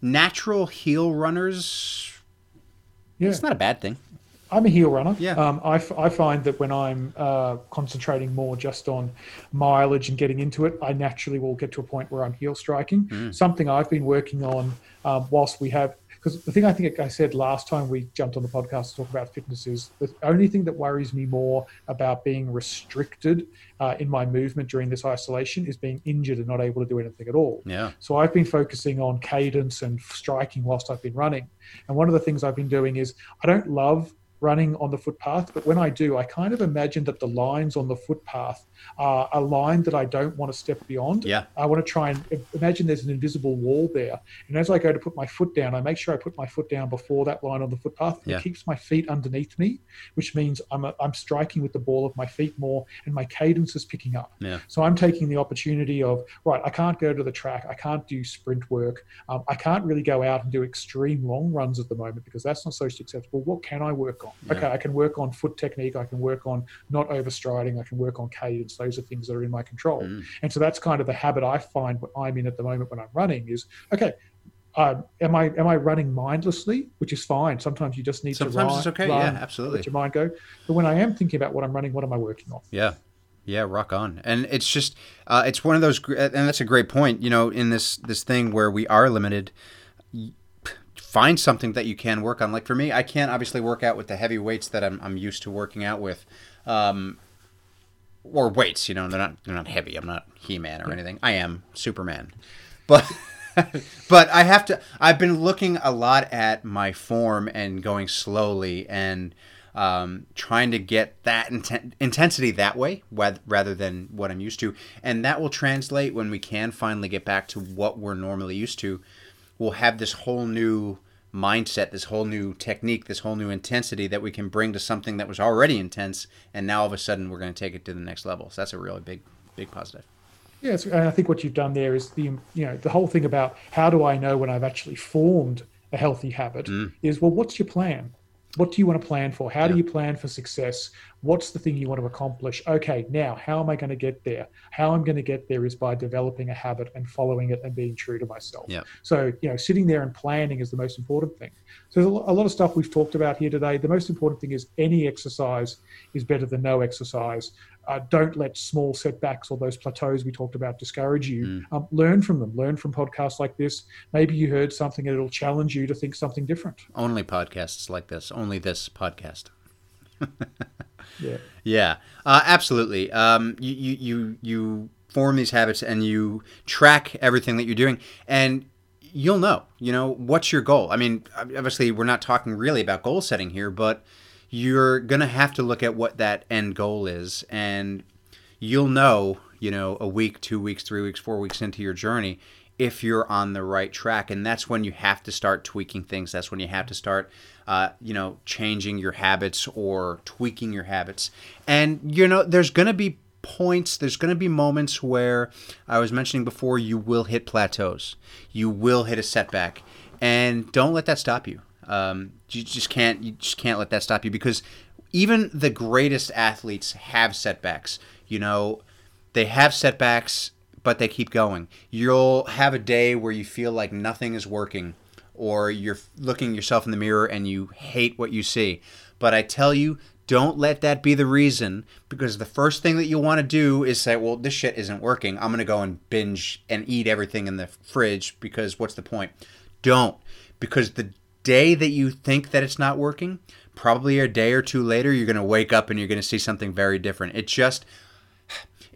natural heel runners, yeah. it's not a bad thing. I'm a heel runner. Yeah. Um, I, f- I find that when I'm uh, concentrating more just on mileage and getting into it, I naturally will get to a point where I'm heel striking. Mm. Something I've been working on um, whilst we have because the thing I think I said last time we jumped on the podcast to talk about fitness is the only thing that worries me more about being restricted uh, in my movement during this isolation is being injured and not able to do anything at all. Yeah. So I've been focusing on cadence and striking whilst I've been running. And one of the things I've been doing is I don't love running on the footpath, but when I do, I kind of imagine that the lines on the footpath are a line that I don't want to step beyond. Yeah. I want to try and imagine there's an invisible wall there. And as I go to put my foot down, I make sure I put my foot down before that line on the footpath. Yeah. It keeps my feet underneath me, which means I'm, a, I'm striking with the ball of my feet more and my cadence is picking up. Yeah. So I'm taking the opportunity of, right, I can't go to the track. I can't do sprint work. Um, I can't really go out and do extreme long runs at the moment because that's not socially acceptable. What can I work on? Yeah. Okay, I can work on foot technique. I can work on not overstriding. I can work on cadence. Those are things that are in my control. Mm. And so that's kind of the habit I find what I'm in at the moment when I'm running is okay. Uh, am I am I running mindlessly, which is fine. Sometimes you just need Sometimes to run. Sometimes it's okay. yeah, absolutely. Let your mind go. But when I am thinking about what I'm running, what am I working on? Yeah, yeah, rock on. And it's just uh, it's one of those, and that's a great point. You know, in this this thing where we are limited, find something that you can work on. Like for me, I can't obviously work out with the heavy weights that I'm, I'm used to working out with, um, or weights. You know, they're not they're not heavy. I'm not He Man or anything. I am Superman, but. but I have to. I've been looking a lot at my form and going slowly and um, trying to get that inten- intensity that way rather than what I'm used to, and that will translate when we can finally get back to what we're normally used to we'll have this whole new mindset, this whole new technique, this whole new intensity that we can bring to something that was already intense, and now all of a sudden we're going to take it to the next level. So that's a really big, big positive. Yes, and I think what you've done there is the you know the whole thing about how do I know when I've actually formed a healthy habit mm. is well, what's your plan? What do you want to plan for? How yeah. do you plan for success? What's the thing you want to accomplish? Okay, now how am I going to get there? How I'm going to get there is by developing a habit and following it and being true to myself. Yeah. So, you know, sitting there and planning is the most important thing. So, a lot of stuff we've talked about here today. The most important thing is any exercise is better than no exercise. Uh, don't let small setbacks or those plateaus we talked about discourage you. Mm. Um, learn from them. Learn from podcasts like this. Maybe you heard something and it'll challenge you to think something different. Only podcasts like this. Only this podcast. yeah. Yeah. Uh, absolutely. Um, you, you you you form these habits and you track everything that you're doing and you'll know you know what's your goal i mean obviously we're not talking really about goal setting here but you're going to have to look at what that end goal is and you'll know you know a week two weeks three weeks four weeks into your journey if you're on the right track and that's when you have to start tweaking things. That's when you have to start uh, you know changing your habits or tweaking your habits. And you know there's going to be points there's going to be moments where i was mentioning before you will hit plateaus. You will hit a setback. And don't let that stop you um, you just can't you just can't let that stop you because even the greatest athletes have setbacks. You know, they have setbacks, but they keep going. You'll have a day where you feel like nothing is working, or you're looking yourself in the mirror and you hate what you see. But I tell you, don't let that be the reason because the first thing that you'll want to do is say, well, this shit isn't working. I'm going to go and binge and eat everything in the fridge because what's the point? Don't. Because the day that you think that it's not working, probably a day or two later, you're going to wake up and you're going to see something very different. It just,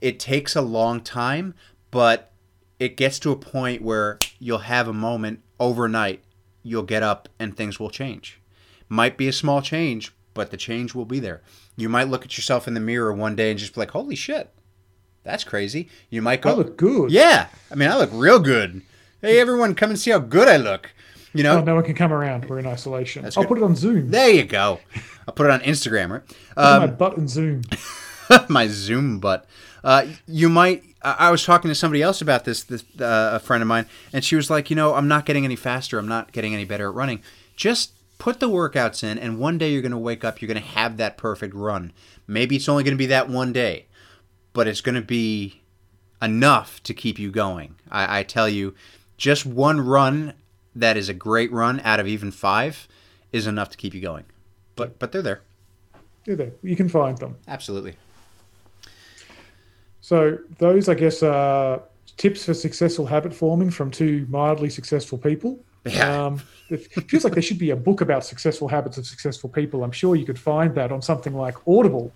it takes a long time, but it gets to a point where you'll have a moment overnight, you'll get up and things will change. Might be a small change, but the change will be there. You might look at yourself in the mirror one day and just be like, holy shit, that's crazy. You might go, I look good. Yeah. I mean, I look real good. Hey, everyone, come and see how good I look. You know, oh, no one can come around. We're in isolation. That's I'll put it on Zoom. There you go. I'll put it on Instagram, right? Um, my butt and Zoom. my Zoom butt. Uh, you might. I was talking to somebody else about this, this uh, a friend of mine, and she was like, you know, I'm not getting any faster. I'm not getting any better at running. Just put the workouts in, and one day you're going to wake up. You're going to have that perfect run. Maybe it's only going to be that one day, but it's going to be enough to keep you going. I, I tell you, just one run that is a great run out of even five is enough to keep you going. But but they're there. They're there. You can find them. Absolutely. So those, I guess, are tips for successful habit forming from two mildly successful people. Yeah. Um, it feels like there should be a book about successful habits of successful people. I'm sure you could find that on something like Audible,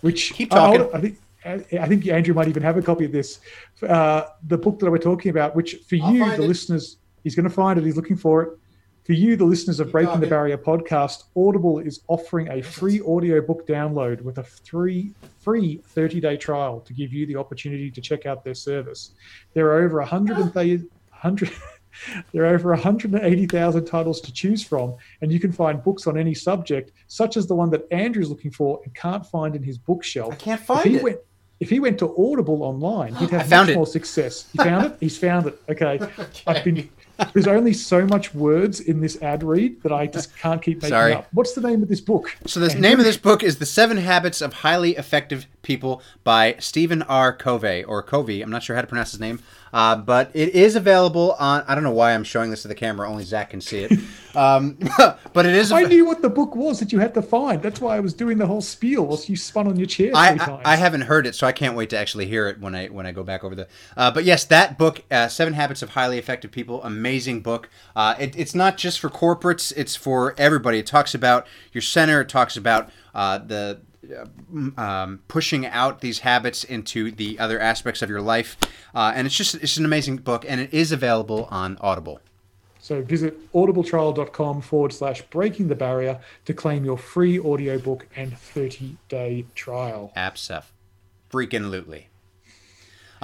which keep talking. I, I think I think Andrew might even have a copy of this. Uh, the book that we're talking about, which for I'll you, the it. listeners, He's going to find it. He's looking for it. For you, the listeners of Breaking the Barrier podcast, Audible is offering a free audiobook download with a free free 30-day trial to give you the opportunity to check out their service. There are over 100, 100 there are over 180,000 titles to choose from, and you can find books on any subject, such as the one that Andrew's looking for and can't find in his bookshelf. I can't find if it. Went, if he went to Audible online, he'd have much it. more success. He found it. He's found it. Okay. okay. I've been there's only so much words in this ad read that I just can't keep making Sorry. up. What's the name of this book? So the name of this book is The Seven Habits of Highly Effective People by Stephen R. Covey or Covey. I'm not sure how to pronounce his name. Uh, but it is available on. I don't know why I'm showing this to the camera. Only Zach can see it. Um, but it is. I knew what the book was that you had to find. That's why I was doing the whole spiel whilst you spun on your chair. I, I, I, haven't heard it, so I can't wait to actually hear it when I when I go back over the. Uh, but yes, that book, uh, Seven Habits of Highly Effective People, amazing book. Uh, it, it's not just for corporates; it's for everybody. It talks about your center. It talks about uh, the um, pushing out these habits into the other aspects of your life. Uh, and it's just it's an amazing book, and it is available on Audible. So visit audibletrial.com forward slash breaking the barrier to claim your free audiobook and 30 day trial. Absef. Freaking lootly.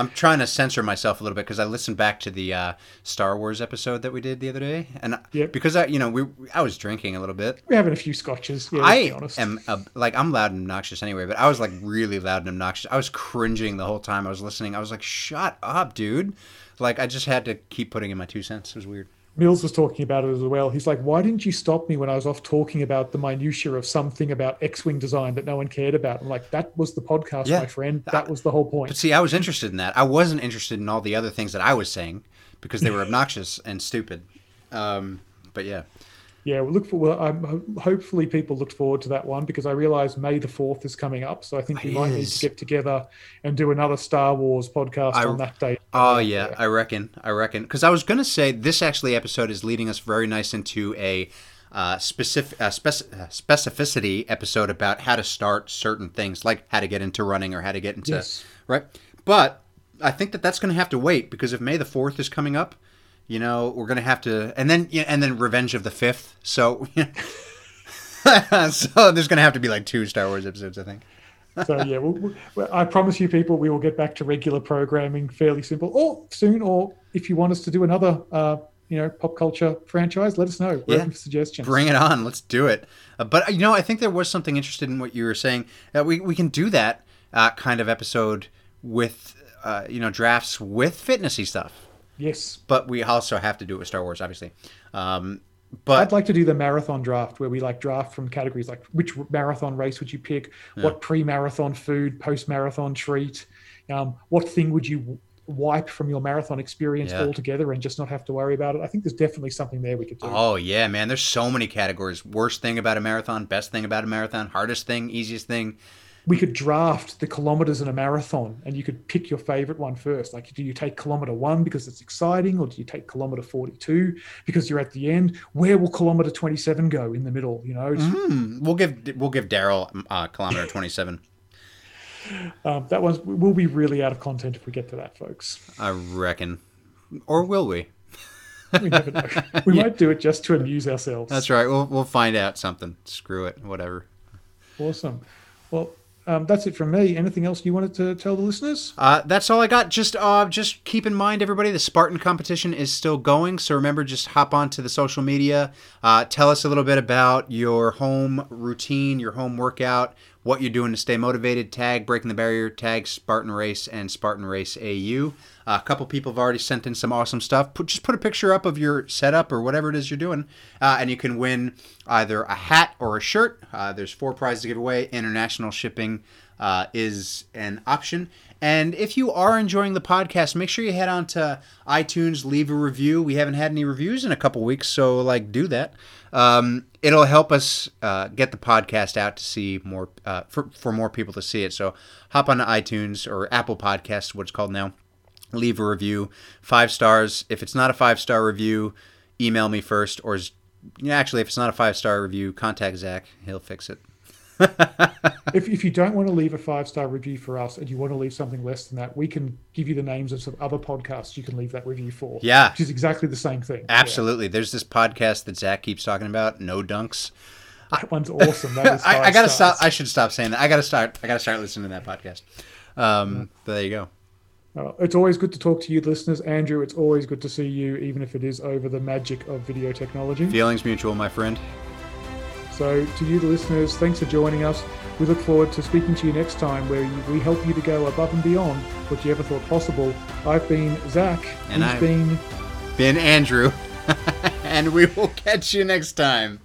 I'm trying to censor myself a little bit because I listened back to the uh, Star Wars episode that we did the other day, and Yep. because I, you know, we I was drinking a little bit. We're having a few scotches. Yeah, I am uh, like I'm loud and obnoxious anyway, but I was like really loud and obnoxious. I was cringing the whole time I was listening. I was like, "Shut up, dude!" Like I just had to keep putting in my two cents. It was weird. Mills was talking about it as well. He's like, "Why didn't you stop me when I was off talking about the minutiae of something about X-wing design that no one cared about?" I'm like, "That was the podcast, Yeah. my friend. That was the whole point. But see, I was interested in that. I wasn't interested in all the other things that I was saying because they were obnoxious and stupid. Um, but yeah, Yeah, we'll look for. Well, I'm, hopefully, people looked forward to that one because I realise May the fourth is coming up, so I think we It might need to get together and do another Star Wars podcast I- on that day. Oh yeah, I reckon. I reckon because I was gonna say this actually episode is leading us very nice into a uh, specific uh, spec- uh, specificity episode about how to start certain things, like how to get into running or how to get into Yes. right. But I think that that's gonna have to wait because if May the fourth is coming up, you know, we're gonna have to, and then yeah, and then Revenge of the Fifth. So. so there's gonna have to be like two Star Wars episodes, I think. so yeah, we'll, we'll- I promise you, people, we will get back to regular programming fairly simple, or soon, or if you want us to do another, uh, you know, pop culture franchise, let us know. We're Yeah. open for suggestions. Bring it on. Let's do it. Uh, but you know, I think there was something interested in what you were saying. Uh, we we can do that uh, kind of episode with uh, you know drafts with fitnessy stuff. Yes, But we also have to do it with Star Wars, obviously. Um, but I'd like to do the marathon draft where we like draft from categories like which marathon race would you pick, what pre-marathon food, post-marathon treat, um, what thing would you wipe from your marathon experience Yeah. altogether and just not have to worry about it. I think there's definitely something there we could do. oh yeah, man, there's so many categories. Worst thing about a marathon, best thing about a marathon, hardest thing, easiest thing. We could draft the kilometers in a marathon and you could pick your favorite one first. Like, do you take kilometer one because it's exciting, or do you take kilometer 42 because you're at the end? Where will kilometer 27 go in the middle? You know, Hmm, we'll give we'll give Daryl uh, kilometer 27. um, that one's we'll be really out of content if we get to that, folks. I reckon, or will we? We never know. We might do it just to amuse ourselves. That's right. We'll we'll find out something. Screw it. Whatever. awesome. Well, um, that's it from me. Anything else you wanted to tell the listeners? Uh, that's all I got. Just uh, just keep in mind, everybody, the Spartan competition is still going. So remember, just hop onto the social media. Uh, tell us a little bit about your home routine, your home workout, what you're doing to stay motivated. Tag Breaking the Barrier, tag Spartan Race and Spartan Race AU. A couple people have already sent in some awesome stuff. Put, just put a picture up of your setup or whatever it is you're doing, uh, and you can win either a hat or a shirt. Uh, there's four prizes to give away. International shipping uh, is an option. And if you are enjoying the podcast, make sure you head on to iTunes, leave a review. We haven't had any reviews in a couple weeks, so like do that. Um, it'll help us uh, get the podcast out to see more uh, for for more people to see it. So hop on to iTunes or Apple Podcasts, what it's called now. Leave a review, five stars. If it's not a five star review, email me first, or actually, if it's not a five star review, contact Zach. He'll fix it. if, if you don't want to leave a five star review for us and you want to leave something less than that, we can give you the names of some other podcasts you can leave that review for. Yeah. Which is exactly the same thing. Yeah. Absolutely. There's this podcast that Zach keeps talking about, No Dunks. That one's awesome. That is I, I gotta stars. stop. I should stop saying that. I gotta start. I gotta start listening to that podcast. Um, but there you go. Uh, it's always good to talk to you, listeners. Andrew, it's always good to see you, even if it is over the magic of video technology. Feelings mutual, my friend. So, to you, the listeners, thanks for joining us. We look forward to speaking to you next time, where we help you to go above and beyond what you ever thought possible. I've been Zach. And I've- been Been Andrew, and we will catch you next time.